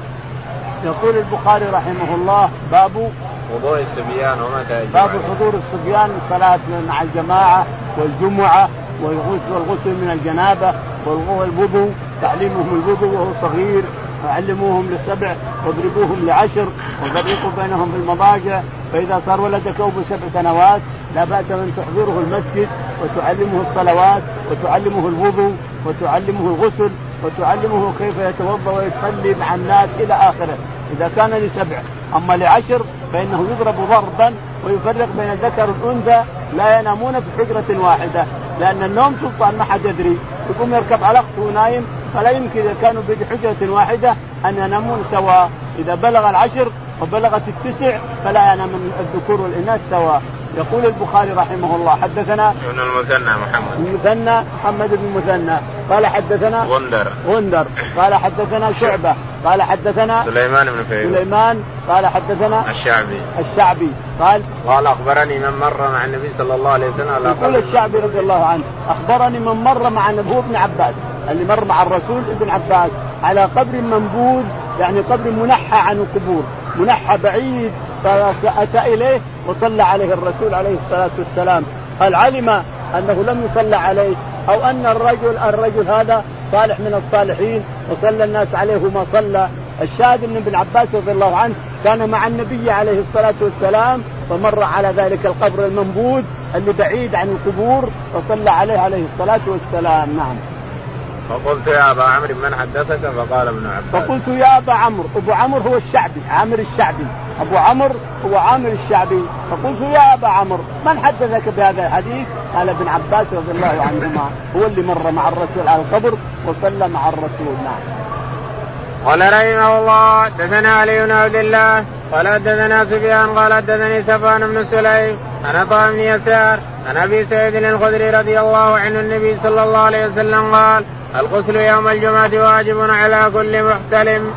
يقول البخاري رحمه الله باب وضوء الصبيان ومتى باب حضور الصبيان الصلاة مع الجماعة والجمعة والغسل والغسل من الجنابة والوضوء تعليمهم الوضوء وهو صغير علموهم لسبع واضربوهم لعشر وفرقوا بينهم في المضاجع فإذا صار ولدك أو بسبع سنوات لا بأس أن تحضره المسجد وتعلمه الصلوات وتعلمه الوضوء وتعلمه الغسل وتعلمه كيف يتوضأ ويصلي مع الناس إلى آخره. إذا كان لسبع أما لعشر فإنه يضرب ضربا ويفرق بين الذكر والأنثى لا ينامون في حجرة واحدة. لأن النوم سلطان ما حد يدري. يقوم يركب على أخته نايم فلا يمكن إذا كانوا بحجره واحدة أن ينامون سواء إذا بلغ العشر وبلغت التسع فلا ينام الذكور والإناث سواء يقول البخاري رحمه الله حدثنا ابن المثنى محمد. المثنى محمد بن المثنى. قال حدثنا غندر. غندر. قال حدثنا شعبة. قال حدثنا سليمان بن فيروز. سليمان. قال حدثنا الشعبي. الشعبي. قال قال أخبرني من مر مع النبي صلى الله عليه وسلم على يقول الشعبي رضي الله عنه أخبرني من مر مع هو ابن عباس اللي مر مع الرسول ابن عباس على قبر منبوذ يعني قبر منحى عن القبور منحى بعيد فاتى إليه وصلى عليه الرسول عليه الصلاة والسلام. قال علم أنه لم يصلى عليه أو أن الرجل الرجل هذا صالح من الصالحين وصلى الناس عليه ما صلى؟ الشاهد أن ابن عباس رضي الله عنه كان مع النبي عليه الصلاة والسلام فمر على ذلك القبر المنبوذ اللي بعيد عن القبور فصلى عليه عليه الصلاة والسلام. نعم. فقلت يا أبا عمرو من حدثك؟ فقال ابن عباس. فقلت يا أبا عمرو أبو عمرو هو الشعبي عامر الشعبي. أبو عمرو هو عامر الشعبي. فقلت يا أبا عمرو من حدثك بهذا الحديث؟ قال ابن عباس رضي الله عنهما. هو اللي مر مع الرسول على القبر وصلى مع الرسول نعم. قال رحمه الله حدثنا علي بن عبد الله قال حدثنا سفيان قال حدثني سفان بن سليم عن عطاء بن يسار عن أبي سعيد الخدري رضي الله عنه النبي صلى الله عليه وسلم قال الغسل يوم الجمعة واجب على كل محتلم.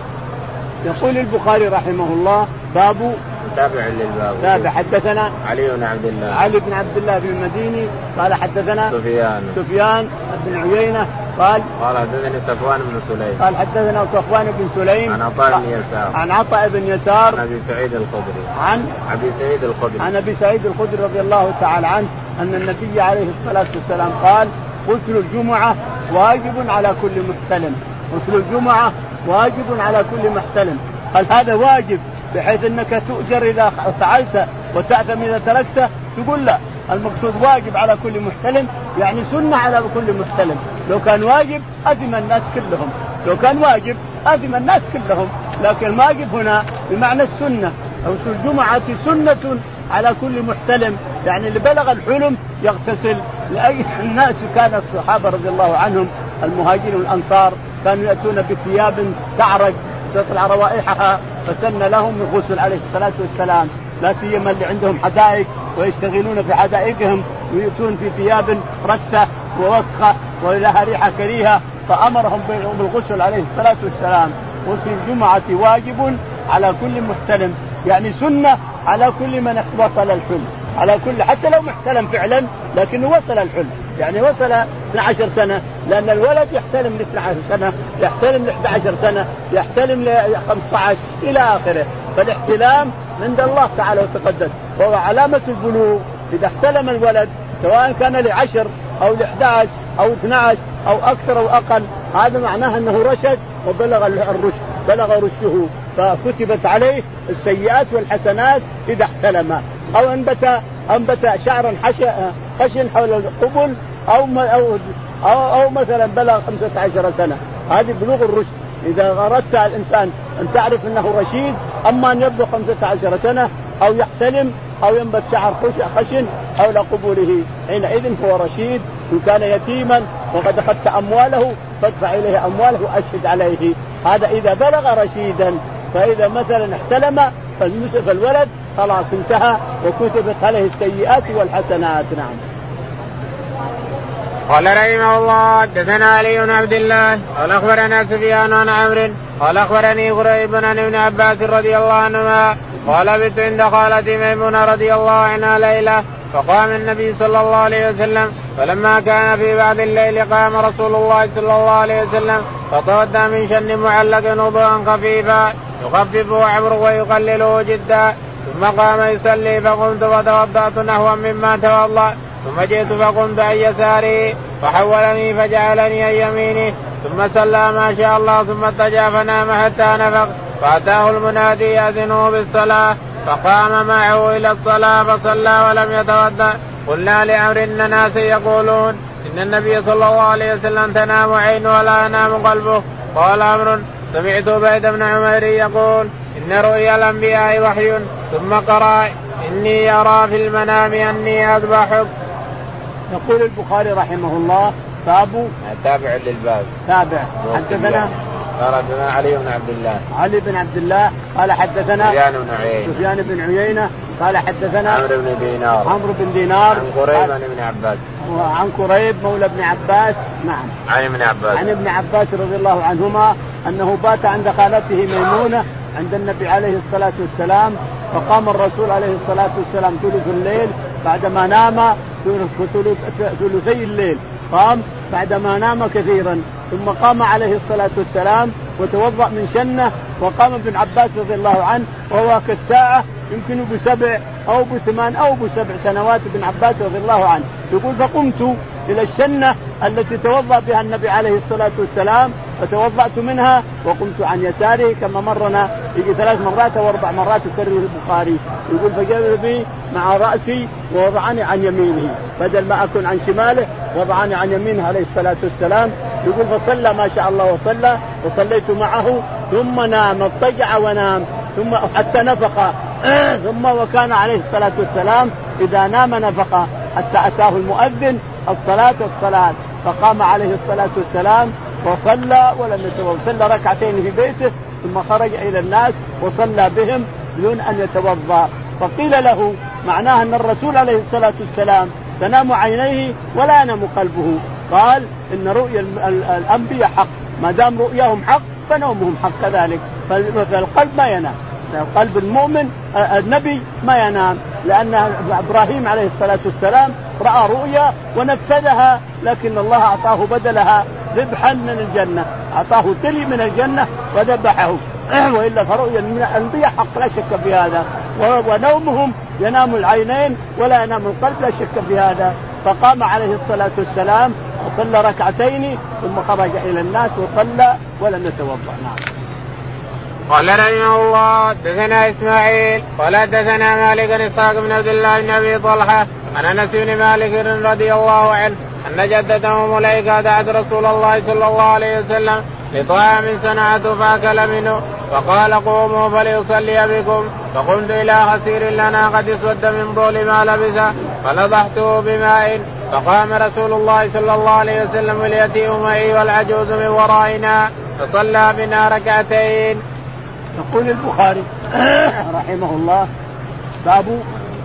يقول البخاري رحمه الله باب تابع للباب. تابع. حدثنا علي بن عبد الله. علي بن عبد الله بن المديني قال حدثنا سفيان. سفيان بن عيينة قال قال حدثني صفوان بن سليم. قال حدثنا صفوان بن سليم عن عطاء بن يسار. عن عطاء بن يسار عن أبي سعيد الخدري. عن أبي سعيد الخدري. عن أبي سعيد الخدري رضي الله تعالى عنه أن النبي عليه الصلاة والسلام قال غسل الجمعة واجب على كل محتلم. غسل الجمعة واجب على كل محتلم. قال هذا واجب بحيث أنك تؤجر إذا فعلت وتأثم إذا تركته تقول لا. المقصود واجب على كل محتلم يعني سنة على كل محتلم. لو كان واجب اثم الناس كلهم. لو كان واجب اثم الناس كلهم. لكن الواجب هنا بمعنى السنة. غسل الجمعة سنة على كل محتلم. يعني اللي بلغ الحلم يغتسل لاي الناس كان الصحابة رضي الله عنهم المهاجرين والأنصار كانوا يأتون بثياب تعرج تطلع روائحها فسن لهم الغسل عليه الصلاة والسلام. لا سيما اللي عندهم حدائق ويشتغلون في حدائقهم ويؤتون في ثياب رثه ووسخة ولها ريحة كريهة فأمرهم بالغسل عليه الصلاة والسلام. غسل الجمعة واجب على كل محتلم يعني سنة على كل من وصل الحلم. على كل حتى لو محتلم فعلا لكنه وصل الحلم. يعني وصل 12 سنة لأن الولد يحتلم ل 12 سنة يحتلم ل 11 سنة يحتلم ل 15 إلى آخره. فالاحتلام عند الله تعالى وتقدس. وهو علامة البلوغ. إذا احتلم الولد سواء كان لعشر أو ل 11 أو 12 أو أكثر أو أقل هذا معناه أنه رشد وبلغ الرشد بلغ رشده. فكتبت عليه السيئات والحسنات إذا احتلم. أو أنبت أنبت شعرا خشن حول القبل أو أو أو, أو مثلا بلغ 15 سنة. هذه بلوغ الرشد. إذا أردت الإنسان أن تعرف أنه رشيد أما أن يبلغ 15 سنة أو يحتلم أو ينبت شعر خشن حول قبوله حينئذ هو رشيد. إن كان يتيما وقد اخذت أمواله فادفع إليه أمواله وأشهد عليه. هذا إذا بلغ رشيدا فإذا مثلا احتلم فالولد خلاص انتهى وكتبت عليه السيئات والحسنات. نعم. قال رحمه الله حدثنا علي بن عبد الله قال أخبرنا سفيان عن عمرو قال أخبرني قريب عن ابن عباس رضي الله عنهما قال بت عند خالتي ميمونة رضي الله عنها ليلة فقام النبي صلى الله عليه وسلم فلما كان في بعض الليل قام رسول الله صلى الله عليه وسلم فتودى من شن معلق وضوءا خفيفا يخففه عمرو ويقلله جدا. قام يصلي فقمت فتوضأت نحوا مما توضأ ثم جئت فقمت عن يساري فحولني فجعلني عن يمينه ثم صلى ما شاء الله ثم اتجا فنام حتى نفق. فأتاه المنادي ياذنه بالصلاة فقام معه إلى الصلاة فصلى ولم يتودا قلنا لأمر إن ناس يقولون إن النبي صلى الله عليه وسلم تنام عينه ولا ينام قلبه. قال أمر سمعت عبيد بن عمير يقول إن رؤيا الأنبياء وحي ثم قرأ إني أرى في المنام أني اذبحك يقول البخاري رحمه الله باب تابع للباب. تابع. حدثنا قال حدثنا علي بن عبد الله. علي بن عبد الله قال حدثنا سفيان بن عيينة. سفيان بن عيينة قال حدثنا عمرو بن دينار. عمرو بن دينار. عن قريب عن ابن عباس. عن قريب مولى ابن عباس. نعم. عن ابن عباس. عن ابن عباس رضي الله عنهما أنه بات عند خالته ميمونة عند النبي عليه الصلاة والسلام فقام الرسول عليه الصلاة والسلام ثلث الليل بعدما نام ثلثي الليل. قام بعدما نام كثيرا. ثم قام عليه الصلاة والسلام وتوضأ من شنة وقام ابن عباس رضي الله عنه وهو كالساعة يمكن بسبع أو بثمان أو بسبع سنوات ابن عباس رضي الله عنه. يقول فقمت إلى الشنة التي توضأ بها النبي عليه الصلاة والسلام فتوضأت منها وقمت عن يساره كما مرنا يجي ثلاث مرات أو أربع مرات يكرر البخاري. يقول فجلس بي مع رأسي ووضعني عن يمينه. بدل ما أكون عن شماله وضعني عن يمينه عليه الصلاة والسلام. يقول فصلى ما شاء الله وصلى وصليت معه ثم نام اضطجع ونام ثم حتى نفق. ثم وكان عليه الصلاة والسلام إذا نام نفق حتى أتاه المؤذن الصلاة الصلاه فقام عليه الصلاة والسلام وصلى ولم يتوضأ صلى ركعتين في بيته ثم خرج إلى الناس وصلى بهم بدون أن يتوضأ. فقيل له معناه أن الرسول عليه الصلاة والسلام تنام عينيه ولا ينام قلبه. قال إن رؤيا الأنبياء حق. ما دام رؤياهم حق فنومهم حق كذلك. فالقلب ما ينام. قلب المؤمن النبي ما ينام. لأن إبراهيم عليه الصلاة والسلام رأى رؤيا ونفذها لكن الله أعطاه بدلها. ذبحا من الجنة. أعطاه تلي من الجنة وذبحه. وإلا فرؤيا من الأنبياء حق لا شك في هذا. ونومهم ينام العينين ولا ينام القلب لا شك في هذا. فقام عليه الصلاة والسلام وصلى ركعتين ثم خرج إلى الناس وصلى ولم يتوضأ. نعم. قال رحمه الله دثنا إسماعيل. قال دثنا مالك بن إسحاق بن عبد الله بن أبي طلحة عن أنس بن مالك رضي الله عنه أن جدته مليكه دعت رسول الله صلى الله عليه وسلم لطعام صنعته فأكل منه. فقال قوموا فليصلي بكم. فقمت إلى خسير لنا قد اسود من طول ما لبس فنضحته بماء. فقام رسول الله صلى الله عليه وسلم ليتيه معي والعجوز من ورائنا. فصلى بنا ركعتين. يقول البخاري رحمه الله باب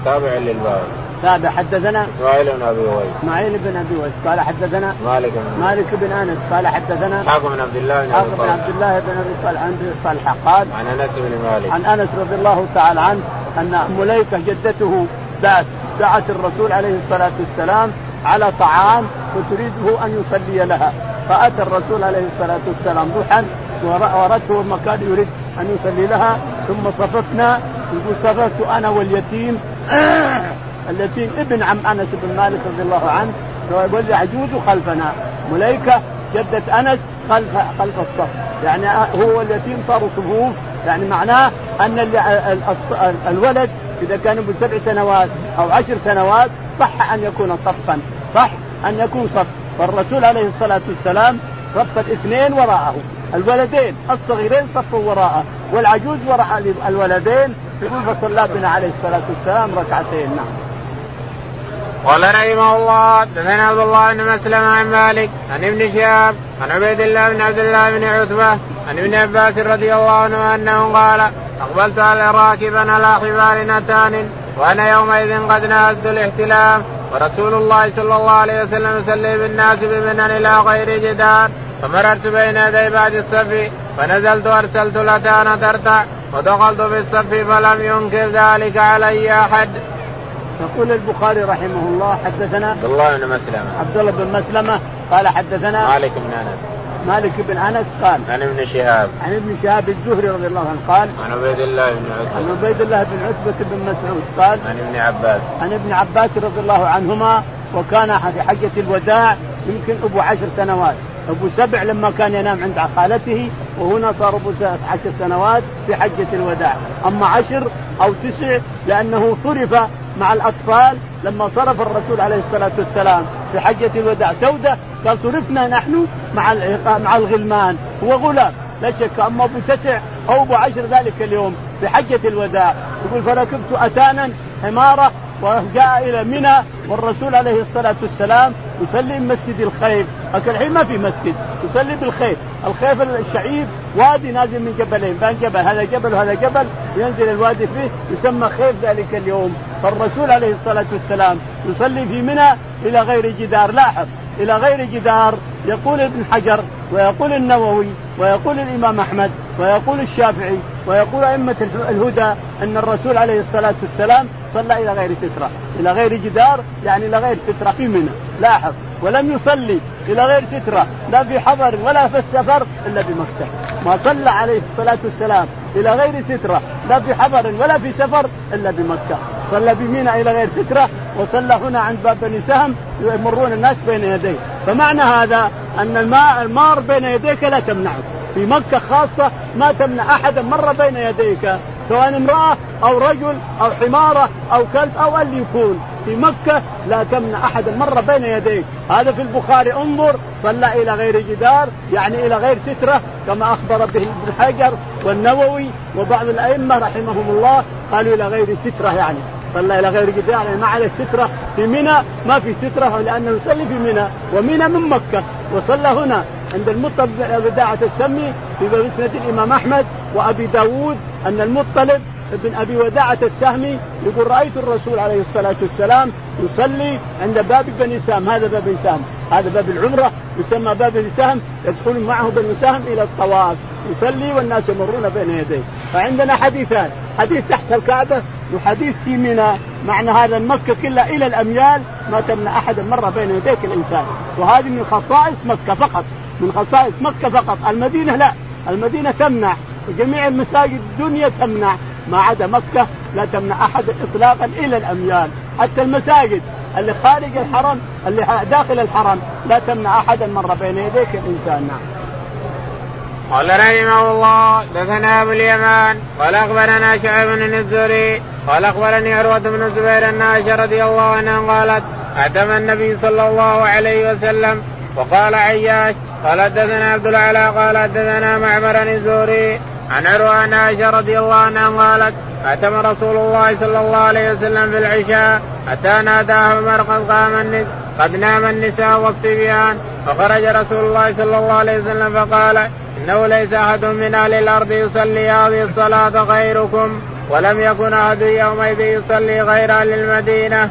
تابع للباب. تابع حدثنا إسماعيل بن أبي ويس. إسماعيل بن أبي ويس. قال حدثنا مالك بن مالك بن أنس. قال حدثنا إسحاق بن عبد الله بن أبي بن عبد الله بن أبي طلحه عن طلحه قال عن أنس بن مالك. عن أنس رضي الله تعالى عنه أن مليكة جدته دعت دعت الرسول عليه الصلاة والسلام على طعام وتريده أن يصلي لها. فأتى الرسول عليه الصلاة والسلام ضحى ورته مكان يريد أن يصلي لها. ثم صففنا يقول صففت أنا واليتيم اليتيم ابن عم أنس بن مالك رضي الله عنه والعجوز خلفنا. مليكة جدة أنس خلف خلف الصف. يعني هو واليتيم صاروا صفوف يعني معناه أن الولد إذا كان بسبع سنوات أو عشر سنوات صح أن يكون صفا. صح أن يكون صف. فالرسول عليه الصلاة والسلام صف الاثنين وراءه. الولدين الصغيرين صفوا وراءه. والعجوز وراء الولدين يقول فصلى بنا عليه الصلاة والسلام ركعتين. نعم. قال رحمه الله دثنا عبد الله بن مسلم عن مالك عن ابن شهاب عن عبيد الله بن عبد الله بن عتبة عن ابن عباس رضي الله عنه أنه قال أقبلت على راكبا على حمار نتان وأنا يومئذ قد نازلت الاحتلام ورسول الله صلى الله عليه وسلم يصلي بالناس بمنن إلى غير جدار فمررت بين يدي بعد الصف فنزلت ارسلت لتان ترتع ودخلت في الصف فلم ينكر ذلك علي أحد. يقول البخاري رحمه الله حدثنا عبد الله بن مسلمة. عبد الله بن مسلمة قال حدثنا مالك بن أنس. مالك بن أنس قال عن ابن شهاب. عن ابن شهاب الزهري رضي الله عنه قال عن عبيد الله بن عتبة. عن عبيد الله بن عتبة بن مسعود قال عن ابن عباس. عن ابن عباس رضي الله عنهما وكان في حجة الوداع يمكن أبو عشر سنوات. أبو سبع لما كان ينام عند خالته وهنا صار أبو عشر سنوات في حجة الوداع. أما عشر أو تسع لأنه صرف مع الأطفال لما صرف الرسول عليه الصلاة والسلام في حجة الوداع سودة قال صرفنا نحن مع مع الغلمان. هو غلام لا شك. أما أبو تسع أو أبو عشر ذلك اليوم في حجة الوداع يقول فركبت أتانا حمارة وجاء إلى منى والرسول عليه الصلاة والسلام يصلي مسجد الخيف لكن الحين ما في مسجد يصلي بالخيف الخيف الشعيب وادي نازل من جبلين بين جبل هذا جبل وهذا جبل ينزل الوادي فيه يسمى خيف ذلك اليوم. فالرسول عليه الصلاة والسلام يصلي في منى إلى غير جدار. لاحظ إلى غير جدار يقول ابن حجر ويقول النووي ويقول الإمام أحمد ويقول الشافعي ويقول أئمة الهدى أن الرسول عليه الصلاة والسلام صلى إلى غير سترة، إلى غير جدار يعني إلى غير سترة. في منى، لاحظ. ولم يصلي إلى غير سترة. لا في حضر ولا في السفر إلا بمكه، ما صلى عليه الصلاة والسلام إلى غير سترة. لا في حضر ولا في سفر إلا بمكه، صلى بمنى إلى غير سترة وصلى هنا عند باب بني سهم يمرون الناس بين يديه. فمعنى هذا أن الماء المار بين يديك لا تمنعه في مكة خاصة ما تمنع أحدا مر بين يديك. سواء امرأة أو رجل أو حمارة أو كلب أو اللي يكون. في مكة لا تمنع أحدا مر بين يديك هذا في البخاري. انظر صلى إلى غير جدار يعني إلى غير سترة كما أخبر به ابن حجر والنووي وبعض الأئمة رحمهم الله قالوا إلى غير سترة يعني. صلى إلى غير جدار يعني ما عليه سترة. في منى ما في سترة لأنه يصلي في منى. ومنى من مكة. وصلى هنا. عند المطلب بداعة السمي في مسند الإمام أحمد وأبي داود أن المطلب ابن أبي وداعة السهمي يقول رأيت الرسول عليه الصلاة والسلام يصلي عند باب بني سهم. هذا باب سهم. هذا باب العمرة. يسمى باب سهم. يدخل معه بني سهم إلى الطواف. يصلي والناس يمرون بين يديه. فعندنا حديثان. حديث تحت الكعبة وحديث في منى. معنى هذا مكة كلها إلى الأميال ما تمنع أحدا مر بين يديك الإنسان. وهذه من خصائص مكة فقط. من خصائص مكة فقط. المدينة لا. المدينة تمنع. وجميع المساجد الدنيا تمنع. ما عدا مكة لا تمنع أحد إطلاقا إلى الأميال. حتى المساجد اللي خارج الحرم اللي داخل الحرم لا تمنع أحدا مر بين يديك الإنسان نعم. قال رحمه الله دثنا أبو اليمان قال أخبرنا شعيب بن الزهري قال أخبرني عروة بن الزبير ان عائشه رضي الله عنها قالت اعتم النبي صلى الله عليه وسلم وقال عياش قال حدثنا عبد الأعلى قال حدثنا معمر الزهري عن عروة عن عائشة رضي الله عنها قالت أتم رسول الله صلى الله عليه وسلم في العشاء حتى ناداه عمر قد قام النساء قد نام النساء والصبيان فخرج رسول الله صلى الله عليه وسلم فقال إنه ليس أحد من أهل الأرض يصلي هذه الصلاة غيركم ولم يكن أحد يومئذ يصلي غير أهل المدينة.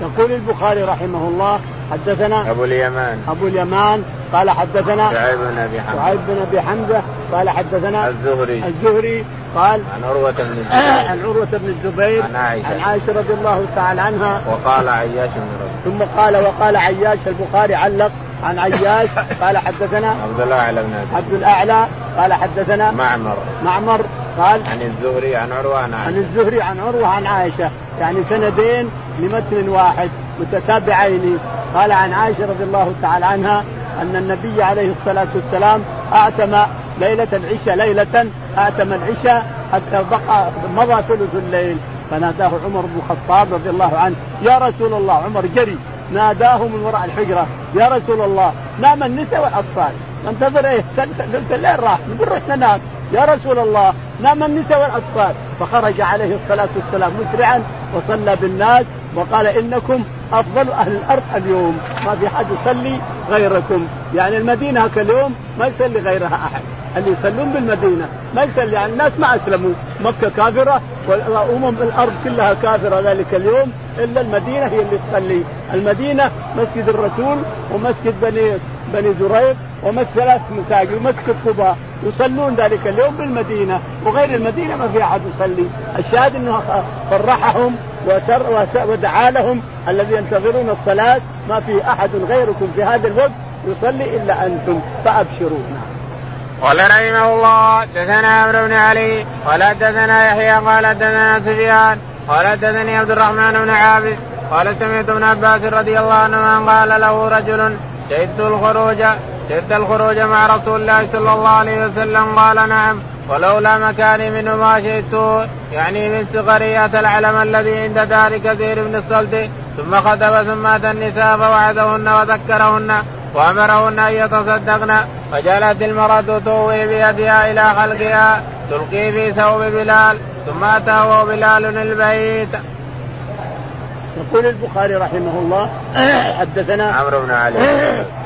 يقول البخاري رحمه الله حدثنا أبو اليمان. أبو اليمان. قال حدثنا شعيب بن أبي حمزة. شعيب بن أبي حمزة. قال حدثنا الزهري. الزهري. قال عن عروة بن الزبير. عن عروة بن الزبير. عن عائشة. عن عائشة رضي الله تعالى عنها. وقال عياش بن ربيع. ثم قال وقال عياش. البخاري علق عن عياش. قال حدثنا عبد الاعلى بن أبي. عبد الأعلى. قال حدثنا معمر. معمر. قال عن الزهري عن عروة عن عن عائشة الزهري عن عروة عن عائشة. يعني سندين لمتن واحد متتابعين. قال عن عائشة رضي الله تعالى عنها أن النبي عليه الصلاة والسلام أعتم ليلة العشاء ليلة أعتم العشاء حتى بقى مضى ثلث الليل. فناداه عمر بن الخطاب رضي الله عنه يا رسول الله عمر جري. ناداه من وراء الحجرة يا رسول الله نام النساء والأطفال؟ ننتظر إيه؟ ثلث الليل راح نقول رحنا نام يا رسول الله نام النساء والأطفال؟ فخرج عليه الصلاة والسلام مسرعا وصلى بالناس وقال إنكم أفضل أهل الأرض اليوم. ما في حد يصلي غيركم. يعني المدينة هكا اليوم ما يصلي غيرها أحد. اللي يصلون بالمدينة ما يصلي. يعني الناس ما أسلموا. مكة كافرة والأمم الأرض كلها كافرة ذلك اليوم. إلا المدينة هي اللي تصلي. المدينة مسجد الرسول ومسجد بني بني زريق ومسجد ثلاث مساجد ومسجد قباء. يصلون ذلك اليوم بالمدينة وغير المدينة ما في أحد يصلي، الشاهد إنه فرحهم وسر ودعا لهم الذي ينتظرون الصلاة ما في أحد غيركم في هذا الوقت يصلي إلا أنتم فابشروا. قال رحمه الله دثنا عمرو بن علي قال دثنا يحيى قال دثنا سفيان قال دثني عبد الرحمن بن عابد قال سمعت ابن عباس رضي الله عنهما قال له رجل شهدت الخروج شهدت الخروج مع رسول الله صلى الله عليه وسلم. قال نعم ولولا مكاني منه ما شئت. يعني من صغري العلم الذي عند دار كثير بن الصلت. ثم خطب ثم أتى النساء فوعدهن وذكرهن وأمرهن أن يتصدقن. فجعلت المرأة توي بيدها إلى خلقها تلقي في ثوب بلال ثم أتاه بلال البيت. يقول البخاري رحمه الله حدثنا عمرو بن علي.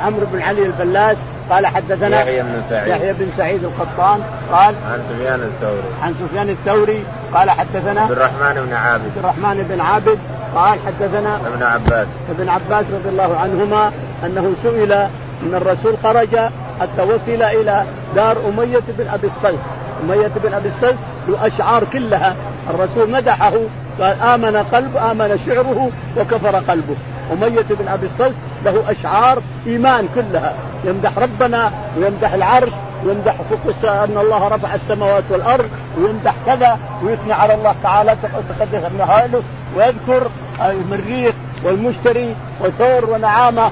عمرو بن علي الفلاس قال حدثنا يحيى بن سعيد. يحيى بن سعيد القطان قال عن سفيان الثوري. عن سفيان الثوري قال حدثنا عبد الرحمن بن عابد. عبد الرحمن بن عابد قال حدثنا ابن عباس. ابن عباس رضي الله عنهما أنه سئل أن الرسول خرج حتى وصل إلى دار أمية بن أبي الصلت أمية بن أبي الصلت له اشعار كلها الرسول مدحه قال آمن قلب آمن شعره وكفر قلبه. أمية بن أبي الصلت له أشعار إيمان كلها. يمدح ربنا ويمدح العرش ويمدح أن الله رفع السماوات والأرض ويمدح كذا ويثني على الله تعالى تقدس ابن ويذكر المريخ والمشتري وثور ونعامة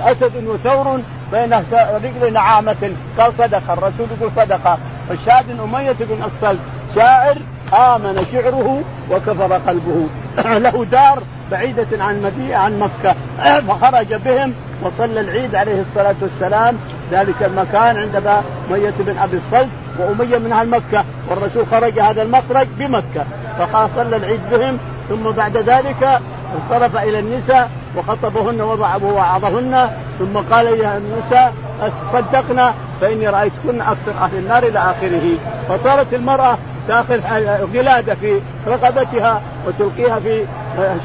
اسد وثور بين رجل نعامة قال صدقة الرسول يقول صدقة فشاد أمية بن الصلت شاعر آمن شعره وكفر قلبه. له دار بعيدة عن مدينة عن مكة. فخرج بهم وصلى العيد عليه الصلاة والسلام. ذلك المكان عند أمية بن أبي الصلت وأمية من أهل مكة. والرسول خرج هذا المخرج بمكة. فصلى العيد بهم. ثم بعد ذلك انصرف إلى النساء وخطبهن ووعظهن ثم قال يا النساء صدقنا فإني رأيتكن أكثر أهل النار إلى آخره. فصارت المرأة تاخذ قلاده في رقبتها وتلقيها في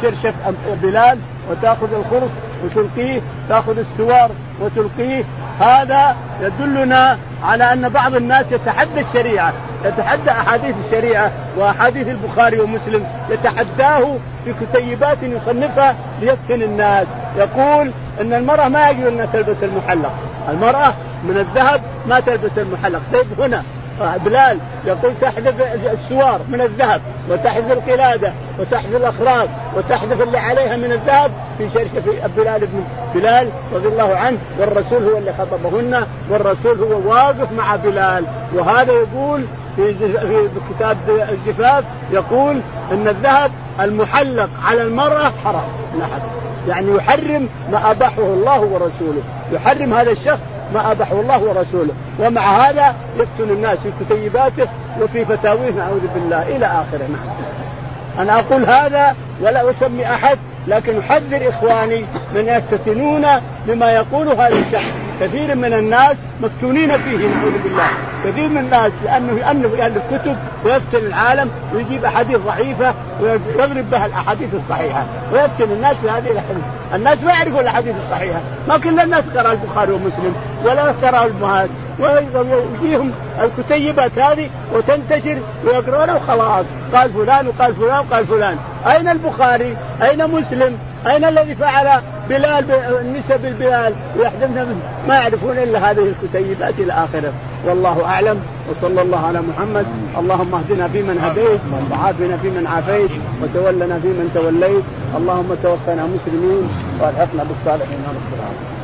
شرشف بلال وتأخذ الخرص وتلقيه تأخذ السوار وتلقيه. هذا يدلنا على أن بعض الناس يتحدى الشريعة يتحدى أحاديث الشريعة وأحاديث البخاري ومسلم يتحداه في كتيبات يصنفها ليفتن الناس. يقول إن المرأة ما يجوز إنها تلبس المحلق. المرأة من الذهب ما تلبس المحلق. طيب هنا بلال يقول تحذف السوار من الذهب وتحذف القلادة وتحذف الأخراج وتحذف اللي عليها من الذهب في شركة بلال بن بلال رضي الله عنه. والرسول هو اللي خطبهن. والرسول هو واقف مع بلال. وهذا يقول في في كتاب الزفاف يقول إن الذهب المحلق على المرأة حرام. نحن يعني يحرم ما أباحه الله ورسوله. يحرم هذا الشخص ما اباحه الله ورسوله. ومع هذا يفتن الناس في كتيباته وفي فتاويه نعوذ بالله إلى آخره. نعم. أنا أقول هذا ولا أسمي أحد لكن احذر إخواني من يفتتنون بما يقول هذا الشخص. كثير من الناس مفتونين فيه نعوذ بالله. كثير من الناس لأنه يالف يالف كتب ويفتن العالم ويجيب أحاديث ضعيفة ويضرب بها الأحاديث الصحيحة. ويفتن الناس في هذه الاحاديث الناس ما يعرفوا الأحاديث الصحيحة. ما كل الناس قرأ البخاري ومسلم ولا قرأ الامهات ويجيهم الكتيبات هذه وتنتشر ويقرون وخلاص قال فلان وقال فلان وقال فلان. أين البخاري؟ أين مسلم؟ أين الذي فعل بلال النساء بالبلال؟ ويحدثن ما يعرفون إلا هذه الكتيبات إلى اخره والله أعلم. وصلى الله على محمد. اللهم اهدنا فيمن هديت وعافنا فيمن عافيت وتولنا فيمن توليت. اللهم توفنا مسلمين وألحقنا بالصالحين رب العالمين.